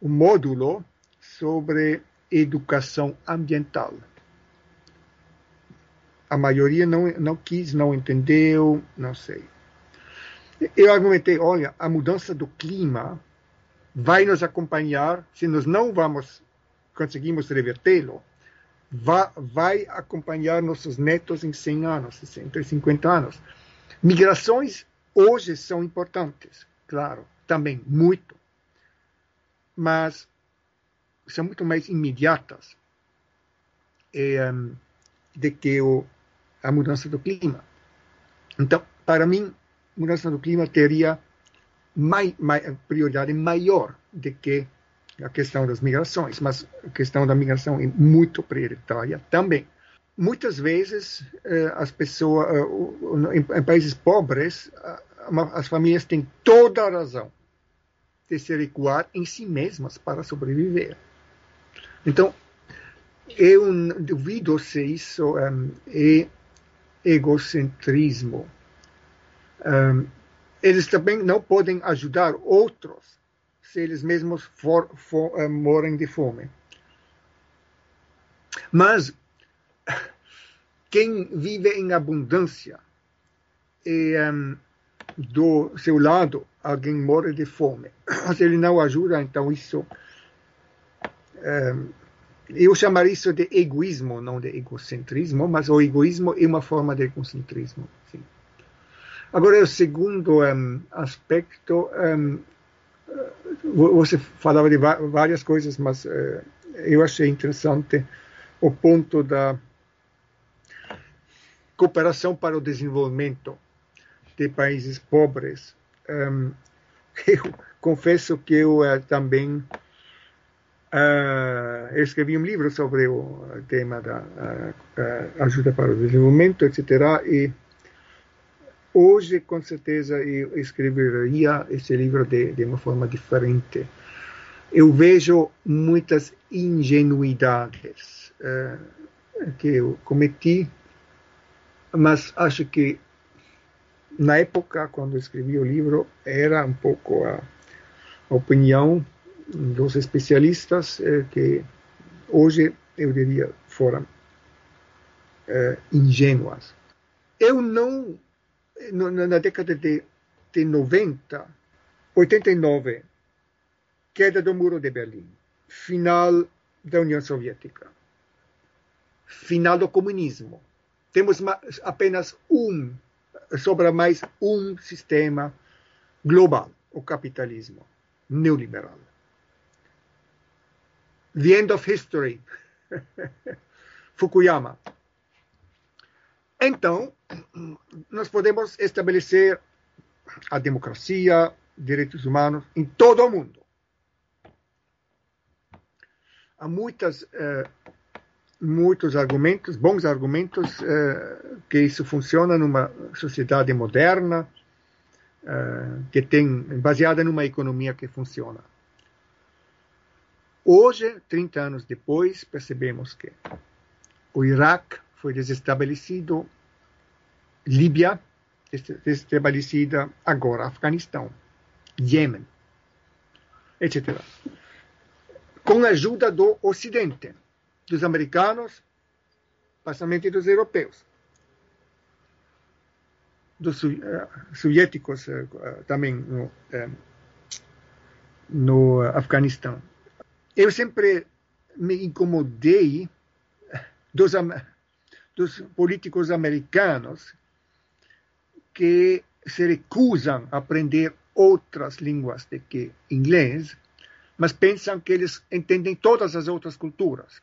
um módulo sobre educação ambiental. A maioria não, não quis, não entendeu, não sei. Eu argumentei, olha, a mudança do clima vai nos acompanhar, se nós não vamos, conseguimos revertê-lo, vai, vai acompanhar nossos netos em 100 anos, 150 anos. Migrações hoje são importantes, claro, também, muito. Mas são muito mais imediatas é, do que o, a mudança do clima. Então, para mim, mudança do clima teria mai, mai, prioridade maior do que a questão das migrações, mas a questão da migração é muito prioritária também. Muitas vezes, eh, as pessoas, eh, em países pobres, as famílias têm toda a razão de se recuar em si mesmas para sobreviver. Então, eu duvido se isso um, é egocentrismo. Um, eles também não podem ajudar outros se eles mesmos for, for, um, morrem de fome. Mas quem vive em abundância e um, do seu lado alguém morre de fome, se ele não ajuda, então isso eu chamaria isso de egoísmo, não de egocentrismo, mas o egoísmo é uma forma de egocentrismo. Sim. Agora, o segundo um, aspecto, um, você falava de várias coisas, mas uh, eu achei interessante o ponto da cooperação para o desenvolvimento. de países pobres. Um, eu confesso que eu uh, também uh, escrevi um livro sobre o tema da uh, ajuda para o desenvolvimento, etc. E hoje, com certeza, eu escreveria esse livro de, de uma forma diferente. Eu vejo muitas ingenuidades que eu cometi, mas acho que na época, quando escrevi o livro, era um pouco a opinião dos especialistas eh, que hoje eu diria foram eh, ingênuas. Eu não, na década de, de 90, 89, queda do Muro de Berlim, final da União Soviética, final do comunismo. Temos apenas um sobra mais um sistema global, o capitalismo neoliberal. The end of history. Fukuyama. Então, nós podemos estabelecer a democracia, direitos humanos em todo o mundo. Há muitas uh, muitos argumentos, bons argumentos, eh, que isso funciona numa sociedade moderna, eh, que tem baseada numa economia que funciona. Hoje, 30 anos depois, percebemos que o Iraque foi desestabelecido, Líbia desestabelecida, agora Afeganistão, Iêmen, etc. Com a ajuda do Ocidente dos americanos, basicamente dos europeus, dos uh, soviéticos uh, também no, no Afeganistão. Eu sempre me incomodei dos, dos políticos americanos que se recusam a aprender outras línguas do que inglês, mas pensam que eles entendem todas as outras culturas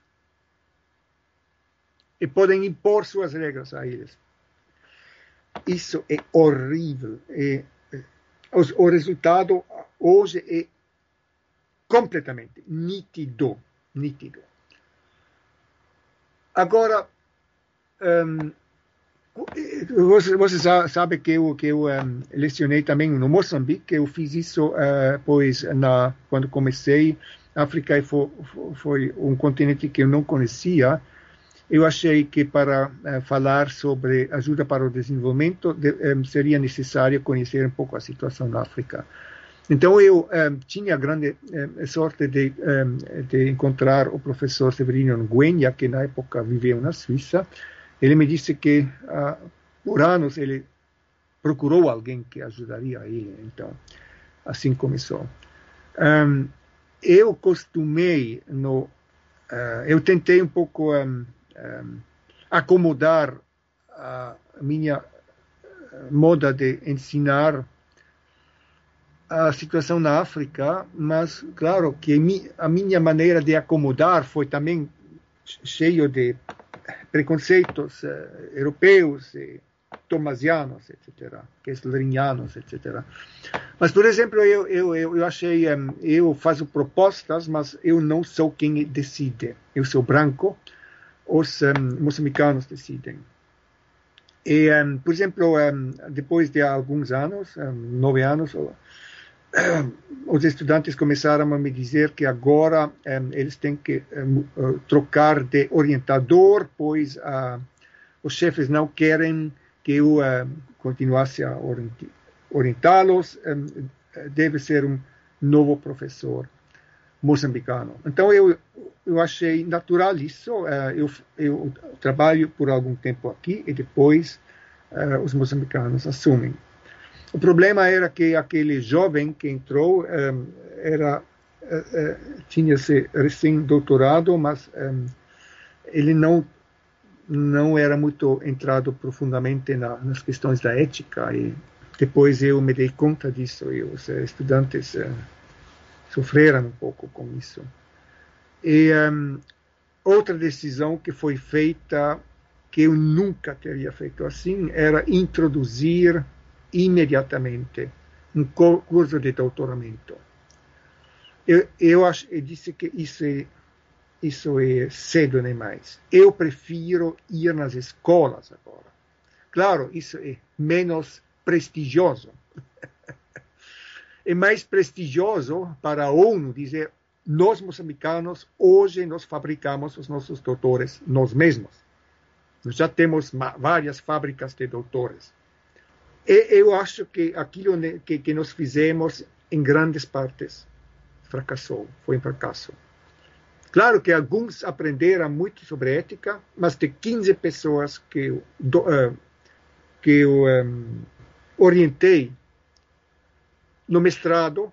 e podem impor suas regras a eles. Isso é horrível. É, é, o, resultado hoje é completamente nítido. nítido. Agora, um, você, sabe que eu, que eu um, lecionei também no Moçambique, eu fiz isso, uh, pois na, quando comecei, a África foi, foi um continente que eu não conhecia, eu achei que para uh, falar sobre ajuda para o desenvolvimento de, um, seria necessário conhecer um pouco a situação na África. Então eu um, tinha grande um, sorte de, de, encontrar o professor Severino Nguenia, que na época viveu na Suíça. Ele me disse que uh, por anos ele procurou alguém que ajudaria ele. Então assim começou. eu costumei no uh, eu tentei um pouco um, acomodar a minha moda de ensinar a situação na África, mas claro que a minha maneira de acomodar foi também cheio de preconceitos uh, europeus e tomasianos, etc., kesslerianos, etc. Mas, por exemplo, eu, eu, eu achei, um, eu faço propostas, mas eu não sou quem decide. Eu sou branco, os um, moçambicanos decidem. E, um, por exemplo, um, depois de alguns anos, nove anos, os estudantes começaram a me dizer que agora eles têm que uh, trocar de orientador, pois uh, os chefes não querem que eu continuasse a orientá-los, deve ser um novo professor moçambicano. Então eu eu achei natural isso. Eu, eu trabalho por algum tempo aqui e depois os moçambicanos assumem. O problema era que aquele jovem que entrou um, era uh, tinha se recém doutorado, mas um, ele não não era muito entrado profundamente na, nas questões da ética e depois eu me dei conta disso e os estudantes sofreram um pouco com isso. E um, outra decisão que foi feita, que eu nunca teria feito assim, era introduzir imediatamente um curso de doutoramento. Eu, eu, acho, eu disse que isso é, isso é cedo demais. Eu prefiro ir nas escolas agora. Claro, isso é menos prestigioso. é mais prestigioso para a ONU dizer nós moçambicanos hoje nós fabricamos os nossos doutores nós mesmos. Nós já temos várias fábricas de doutores. E eu acho que aquilo que, que nós fizemos em grandes partes fracassou, foi um fracasso. Claro que alguns aprenderam muito sobre ética, mas de 15 pessoas que eu, uh, que eu um, orientei no mestrado,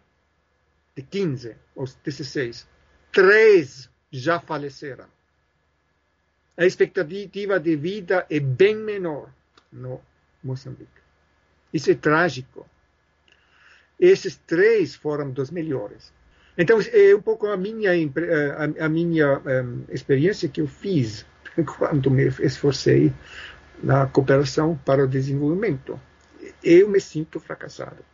de 15 aos 16, três já faleceram. A expectativa de vida é bem menor no Moçambique. Isso é trágico. Esses três foram dos melhores. Então, é um pouco a minha, a, minha um, experiência que eu fiz quando me esforcei na cooperação para o desenvolvimento. Eu me sinto fracassado.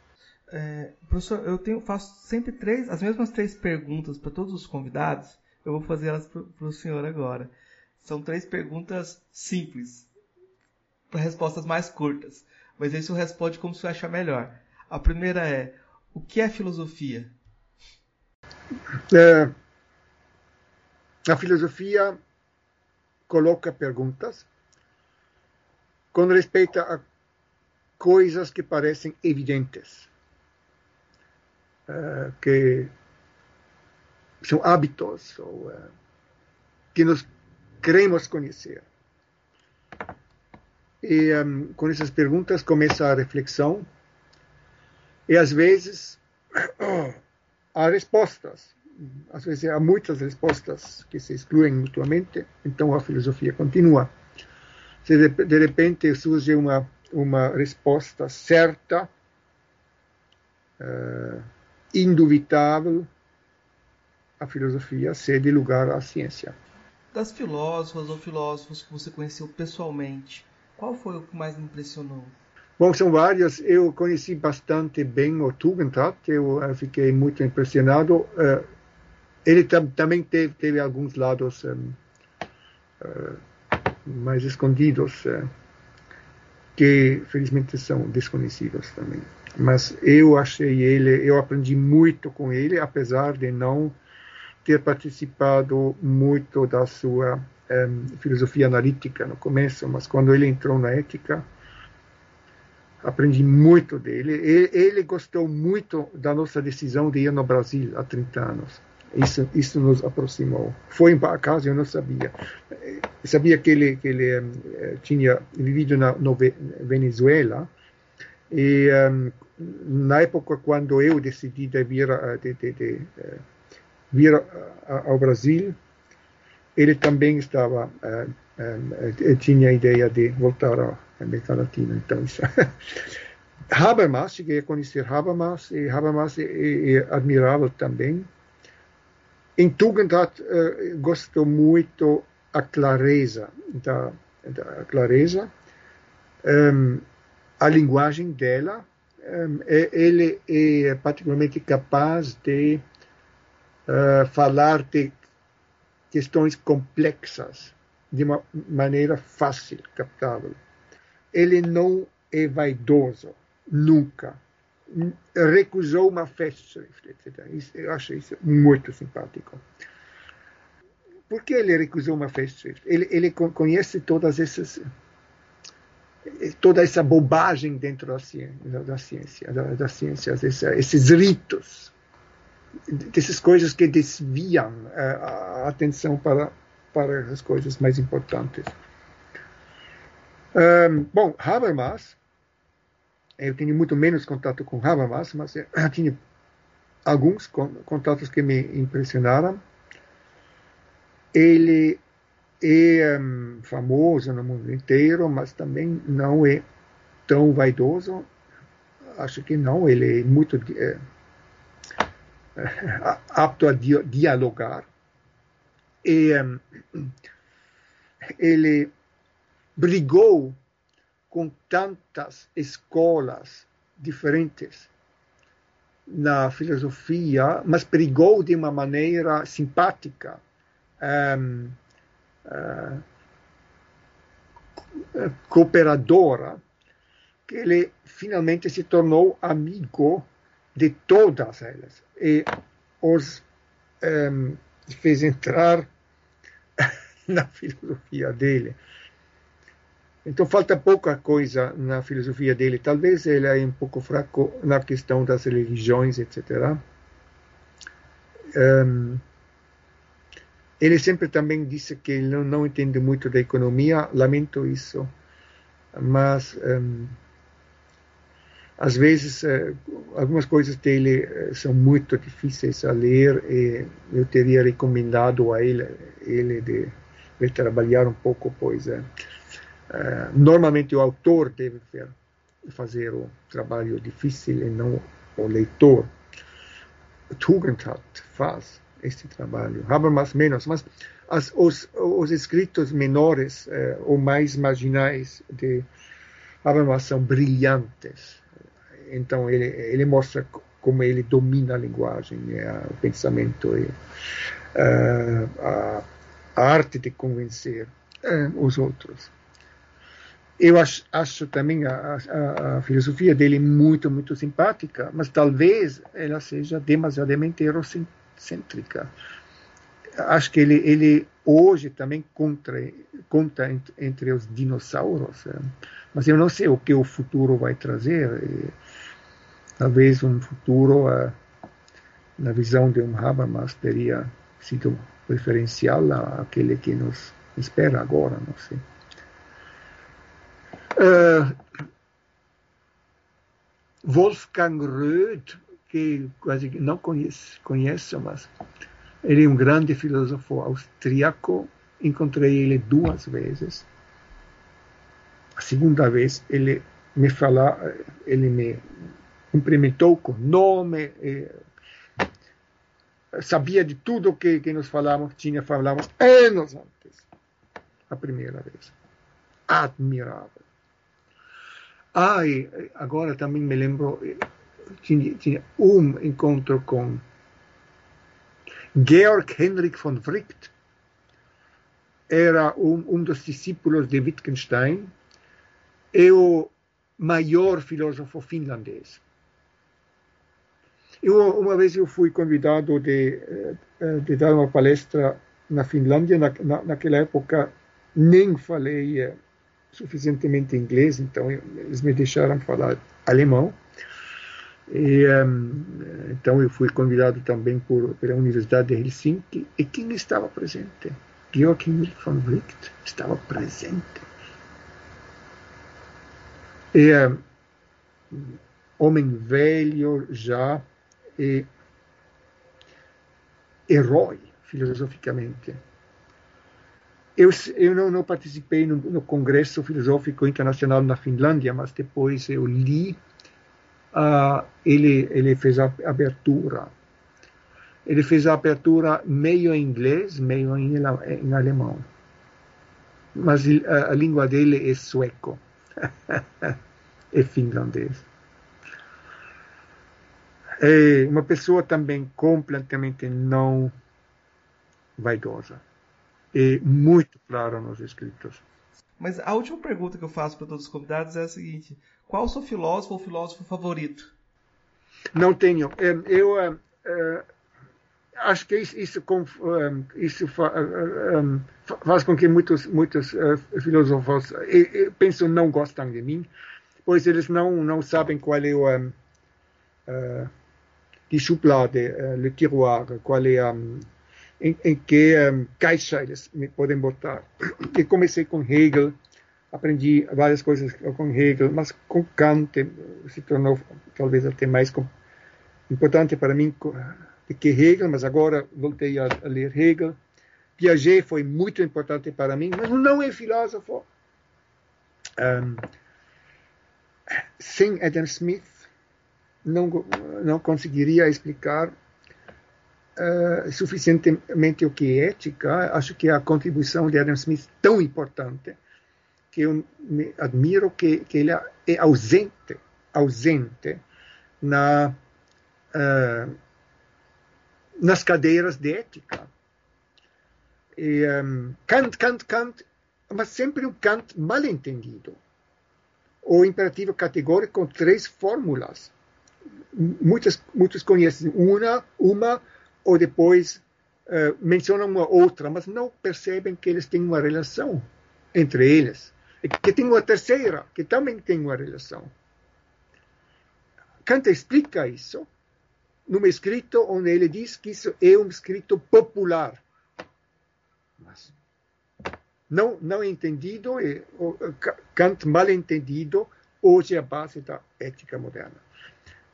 É, professor, eu tenho, faço sempre três, as mesmas três perguntas para todos os convidados. Eu vou fazer elas para o senhor agora. São três perguntas simples, para respostas mais curtas. Mas aí senhor responde como senhor achar melhor. A primeira é: o que é filosofia? É, a filosofia coloca perguntas com respeito a coisas que parecem evidentes, uh, que são hábitos ou, uh, que nós queremos conhecer. E um, com essas perguntas começa a reflexão, e às vezes há respostas. Às vezes há muitas respostas que se excluem mutuamente, então a filosofia continua. Se de, de repente surge uma, uma resposta certa, uh, indubitável, a filosofia cede lugar à ciência. Das filósofas ou filósofos que você conheceu pessoalmente, qual foi o que mais me impressionou? Bom, são vários. Eu conheci bastante bem o Tugendhat, eu fiquei muito impressionado. Uh, ele tam também teve, teve, alguns lados um, uh, mais escondidos, uh, que felizmente são desconhecidos também. Mas eu achei ele, eu aprendi muito com ele, apesar de não ter participado muito da sua um, filosofia analítica no começo, mas quando ele entrou na ética, aprendi muito dele. Ele, ele, gostou muito da nossa decisão de ir no Brasil há 30 anos. Isso, isso nos aproximou. Foi em acaso, eu não sabia. Eu sabia que ele, que ele um, eh, tinha vivido na no Venezuela e um, na época quando eu decidi de vir, de, de, de, eh, vir ao Brasil, ele também estava uh, um, tinha a ideia de voltar à América Latina. Então, isso. Habermas, cheguei a conhecer Habermas, e Habermas é, é, é admirável também. Em Tugendhat, uh, muito a clareza, da, da clareza, um, a linguagem dela. Um, ele é particularmente capaz de uh, falar de questões complexas de uma maneira fácil, captável. Ele não é vaidoso, nunca. Recusou uma festschrift, etc. Eu acho isso muito simpático. Por que ele recusou uma festschrift? Ele, ele conhece todas essas toda essa bobagem dentro da ciência, da ciência, da, da ciência esses ritos, dessas coisas que desviam a atenção para para as coisas mais importantes. Um, bom, Habermas, eu tenho muito menos contato com Habermas, mas eu tinha alguns contatos que me impressionaram. Ele é um, famoso no mundo inteiro, mas também não é tão vaidoso. Acho que não, ele é muito é, apto a dialogar. E um, ele brigou com tantas escolas diferentes na filosofia, mas brigou de uma maneira simpática, um, uh, cooperadora, que ele finalmente se tornou amigo de todas elas e os um, fez entrar na filosofia dele. Então falta pouca coisa na filosofia dele. Talvez ele é um pouco fraco na questão das religiões, etc. Um, ele sempre também disse que ele não, não, entende muito da economia. Lamento isso, mas um, às vezes uh, algumas coisas dele uh, são muito difíceis a ler e eu teria recomendado a ele, ele de, de trabalhar um pouco, pois uh, Uh, normalmente o autor deve fazer o trabalho difícil e não o leitor. Tugendhat faz este trabalho, Habermas menos, mas as, os, os escritos menores uh, ou mais marginais de Habermas são brilhantes. Então ele, ele mostra como ele domina a linguagem, né, o pensamento e uh, a, a, arte de convencer os outros eu acho, acho também a, a, a, filosofia dele muito, muito simpática, mas talvez ela seja demasiadamente eurocêntrica. Acho que ele, ele hoje também contra, conta entre, entre, os dinossauros, é. mas eu não sei o que o futuro vai trazer. E, talvez um futuro, uh, na visão de um Habermas, teria sido preferencial àquele que nos espera agora, não sei. Uh, Wolfgang Röth, que quase não conheço, mas ele é um grande filósofo austríaco. Encontrei ele duas vezes. A segunda vez ele me falou, ele me cumprimentou com nome, sabia de tudo que, que nós falávamos, tinha falávamos anos antes. A primeira vez. Admirável. Ah, e agora também me lembro, tinha, tinha um encontro com Georg Henrik von Wright, era um, um dos discípulos de Wittgenstein e o maior filósofo finlandês. Eu, uma vez eu fui convidado de, eh, de dar uma palestra na Finlândia, na, na, naquela época nem falei eh, suficientemente inglês, então eles me deixaram falar alemão. E, um, então eu fui convidado também por, pela Universidade de Helsinki. E quem estava presente? Himmel von Wright estava presente. E, um, homem velho já, e herói filosoficamente eu, eu não, não participei no, no, Congresso Filosófico Internacional na Finlândia, mas depois eu li, uh, ele, ele fez a abertura. Ele fez a abertura meio em inglês, meio em, em alemão. Mas a, a língua dele é sueco, é finlandês. É uma pessoa também completamente não vaidosa e muito claro nos escritos. Mas a última pergunta que eu faço para todos os convidados é a seguinte: qual o seu filósofo ou filósofo favorito? Não tenho. Eu uh, acho que isso, isso, isso faz com que muitos, muitos filósofos pensam não gostam de mim, pois eles não não sabem qual é o uh, die Schublade, uh, le tiroir, qual é a em, que um, caixa eles me podem botar. E comecei com Hegel, aprendi várias coisas com Hegel, mas com Kant se tornou talvez até mais importante para mim do que Hegel, mas agora voltei a, a ler Hegel. Piaget foi muito importante para mim, mas não é filósofo. Um, sem Adam Smith, não, não conseguiria explicar uh, suficientemente o que é ética, acho que a contribuição de Adam Smith tão importante que eu me admiro que, que ele é ausente ausente na, uh, nas cadeiras de ética. E, um, Kant, Kant, Kant, mas sempre o Kant mal entendido. O imperativo categórico com três fórmulas. Muitos, muitos conhecem uma, uma ou depois uh, mencionam uma outra, mas não percebem que eles têm uma relação entre eles. E que tem uma terceira, que também tem uma relação. Kant explica isso num escrito onde ele diz que isso é um escrito popular. Mas não, não entendido, e, Kant mal entendido, hoje é a base da ética moderna.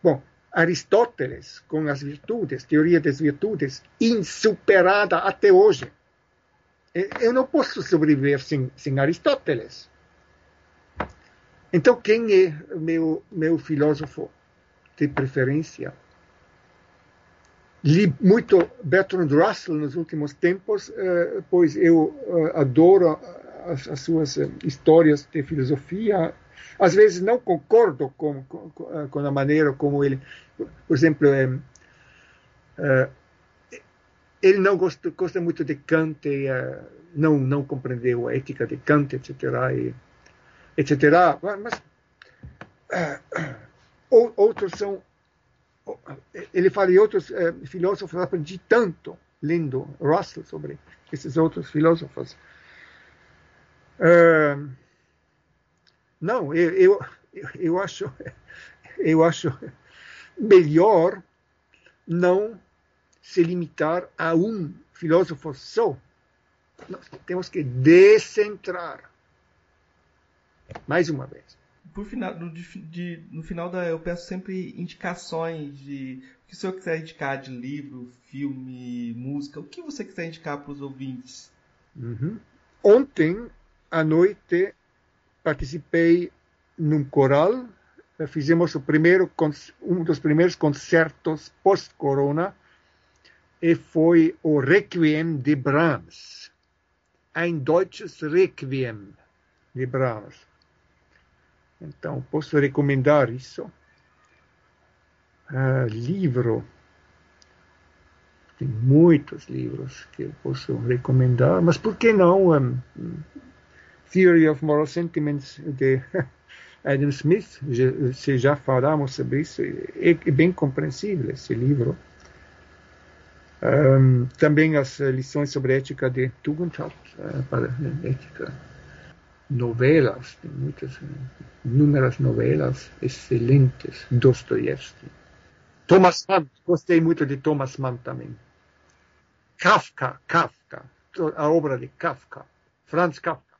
Bom, Aristóteles, com as virtudes, teoria das virtudes, insuperada até hoje. Eu não posso sobreviver sem, sem Aristóteles. Então, quem é meu, meu filósofo de preferência? Li muito Bertrand Russell nos últimos tempos, eh, pois eu eh, adoro as, as suas eh, histórias de filosofia. Às vezes não concordo com, com, com a maneira como ele, por exemplo, é, é, ele não gosta, gosta muito de Kant e é, não, não compreendeu a ética de Kant, etc. E, etc. Mas outros são ele fala de outros eh, filósofos, aprendi tanto lendo Russell sobre esses outros filósofos. Não, eu, eu, eu, acho, eu acho melhor não se limitar a um filósofo só. Nós temos que descentrar. Mais uma vez por final, no, de, no final da, eu peço sempre indicações de o que o senhor quiser indicar de livro, filme, música, o que você quiser indicar para os ouvintes. Uhum. Ontem à noite participei num coral, fizemos o primeiro um dos primeiros concertos pós-corona e foi o Requiem de Brahms, ein deutsches Requiem de Brahms então, posso recomendar isso. Uh, livro. Tem muitos livros que eu posso recomendar, mas por que não um, Theory of Moral Sentiments de Adam Smith? Se já falamos sobre isso, é, bem compreensível esse livro. Um, também as lições sobre ética de Tugendhat, uh, para ética novelas, tem muitas, inúmeras novelas excelentes, Dostoiévski. Thomas Mann, gostei muito de Thomas Mann também. Kafka, Kafka, a obra de Kafka, Franz Kafka.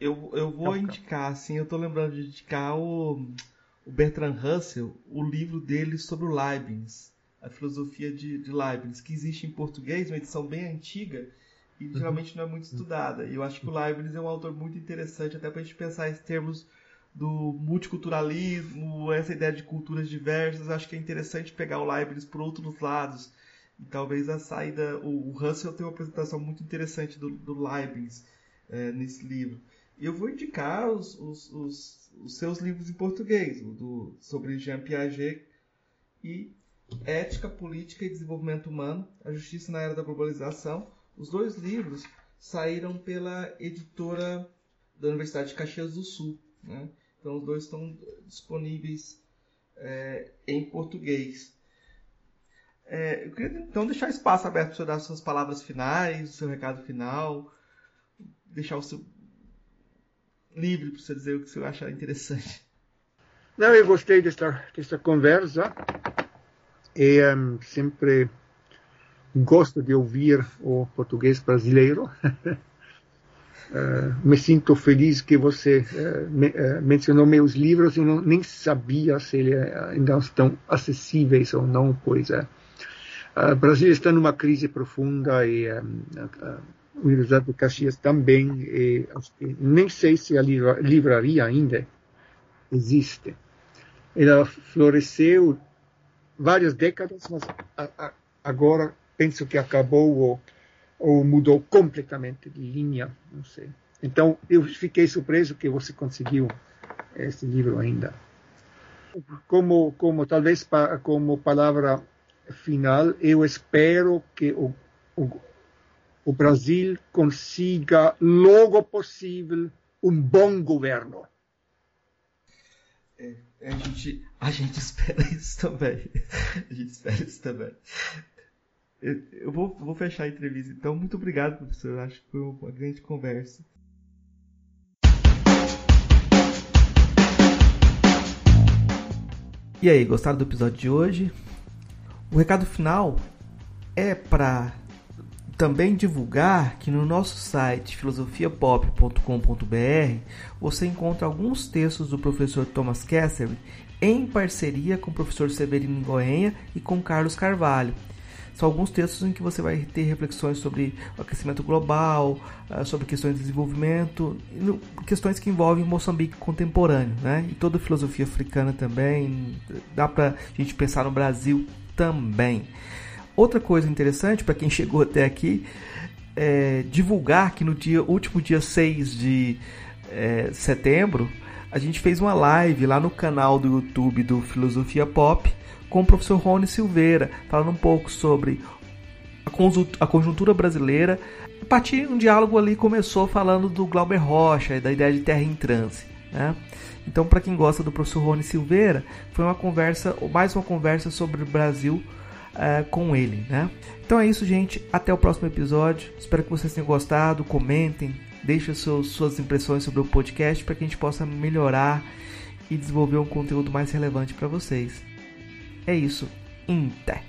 Eu, eu vou Kafka. indicar, assim, eu estou lembrando de indicar o, o Bertrand Russell, o livro dele sobre o Leibniz, a filosofia de, de Leibniz, que existe em português, uma edição bem antiga, e uhum. geralmente não é muito estudada. E eu acho que o Leibniz é um autor muito interessante, até para a gente pensar em termos do multiculturalismo, essa ideia de culturas diversas. Acho que é interessante pegar o Leibniz por outros lados. E talvez a saída. O, Russell tem uma apresentação muito interessante do, do Leibniz é, nesse livro. Eu vou indicar os, os, os, os seus livros em português, do, sobre Jean Piaget e Ética, Política e Desenvolvimento Humano, a Justiça na Era da Globalização os dois livros saíram pela editora da Universidade de Caxias do Sul. Né? Então, os dois estão disponíveis é, em português. É, eu queria então deixar espaço aberto para você dar suas palavras finais, seu recado final, deixar o seu livre para você dizer o que você achar interessante. Não, eu gostei desta, desta conversa e um, sempre gosto de ouvir o português brasileiro. Uh, me sinto feliz que você uh, me, uh, mencionou meus livros. Eu não, nem sabia se eles ainda estão acessíveis ou não, pois é. O Brasil está numa crise profunda e a Universidade de Caxias também. E, nem sei se a livraria ainda existe. Ela floresceu várias décadas, mas agora penso que acabou ou, ou mudou completamente de linha, não sei. Então, eu fiquei surpreso que você conseguiu esse livro ainda. como, como talvez pa, como palavra final, eu espero que o, o, o Brasil consiga logo possível um bom governo. É, a, gente, a gente espera isso também. A gente espera isso também. Eu, vou, vou fechar a entrevista, então. Muito obrigado, professor. Acho que foi uma grande conversa. E aí, gostaram do episódio de hoje? O recado final é para também divulgar que no nosso site filosofiapop.com.br você encontra alguns textos do professor Thomas Kessler em parceria com o professor Severino Goenha e com Carlos Carvalho. São alguns textos em que você vai ter reflexões sobre o aquecimento global, ah, sobre questões de desenvolvimento, questões que envolvem Moçambique contemporâneo, né? E toda a filosofia africana também. Dá para a gente pensar no Brasil também. Outra coisa interessante para quem chegou até aqui é divulgar que no dia último dia 6 de é, setembro a gente fez uma live lá no canal do YouTube do Filosofia Pop com o professor Rony Silveira, falando um pouco sobre a conjuntura brasileira. A partir um diálogo ali começou falando do Glauber Rocha e da ideia de terra em transe. Né? Então, para quem gosta do professor Rony Silveira, foi uma conversa, mais uma conversa sobre o Brasil uh, com ele. Né? Então é isso, gente. Até o próximo episódio. Espero que vocês tenham gostado. Comentem, deixem seus, suas impressões sobre o podcast para que a gente possa melhorar e desenvolver um conteúdo mais relevante para vocês. É isso. Inter.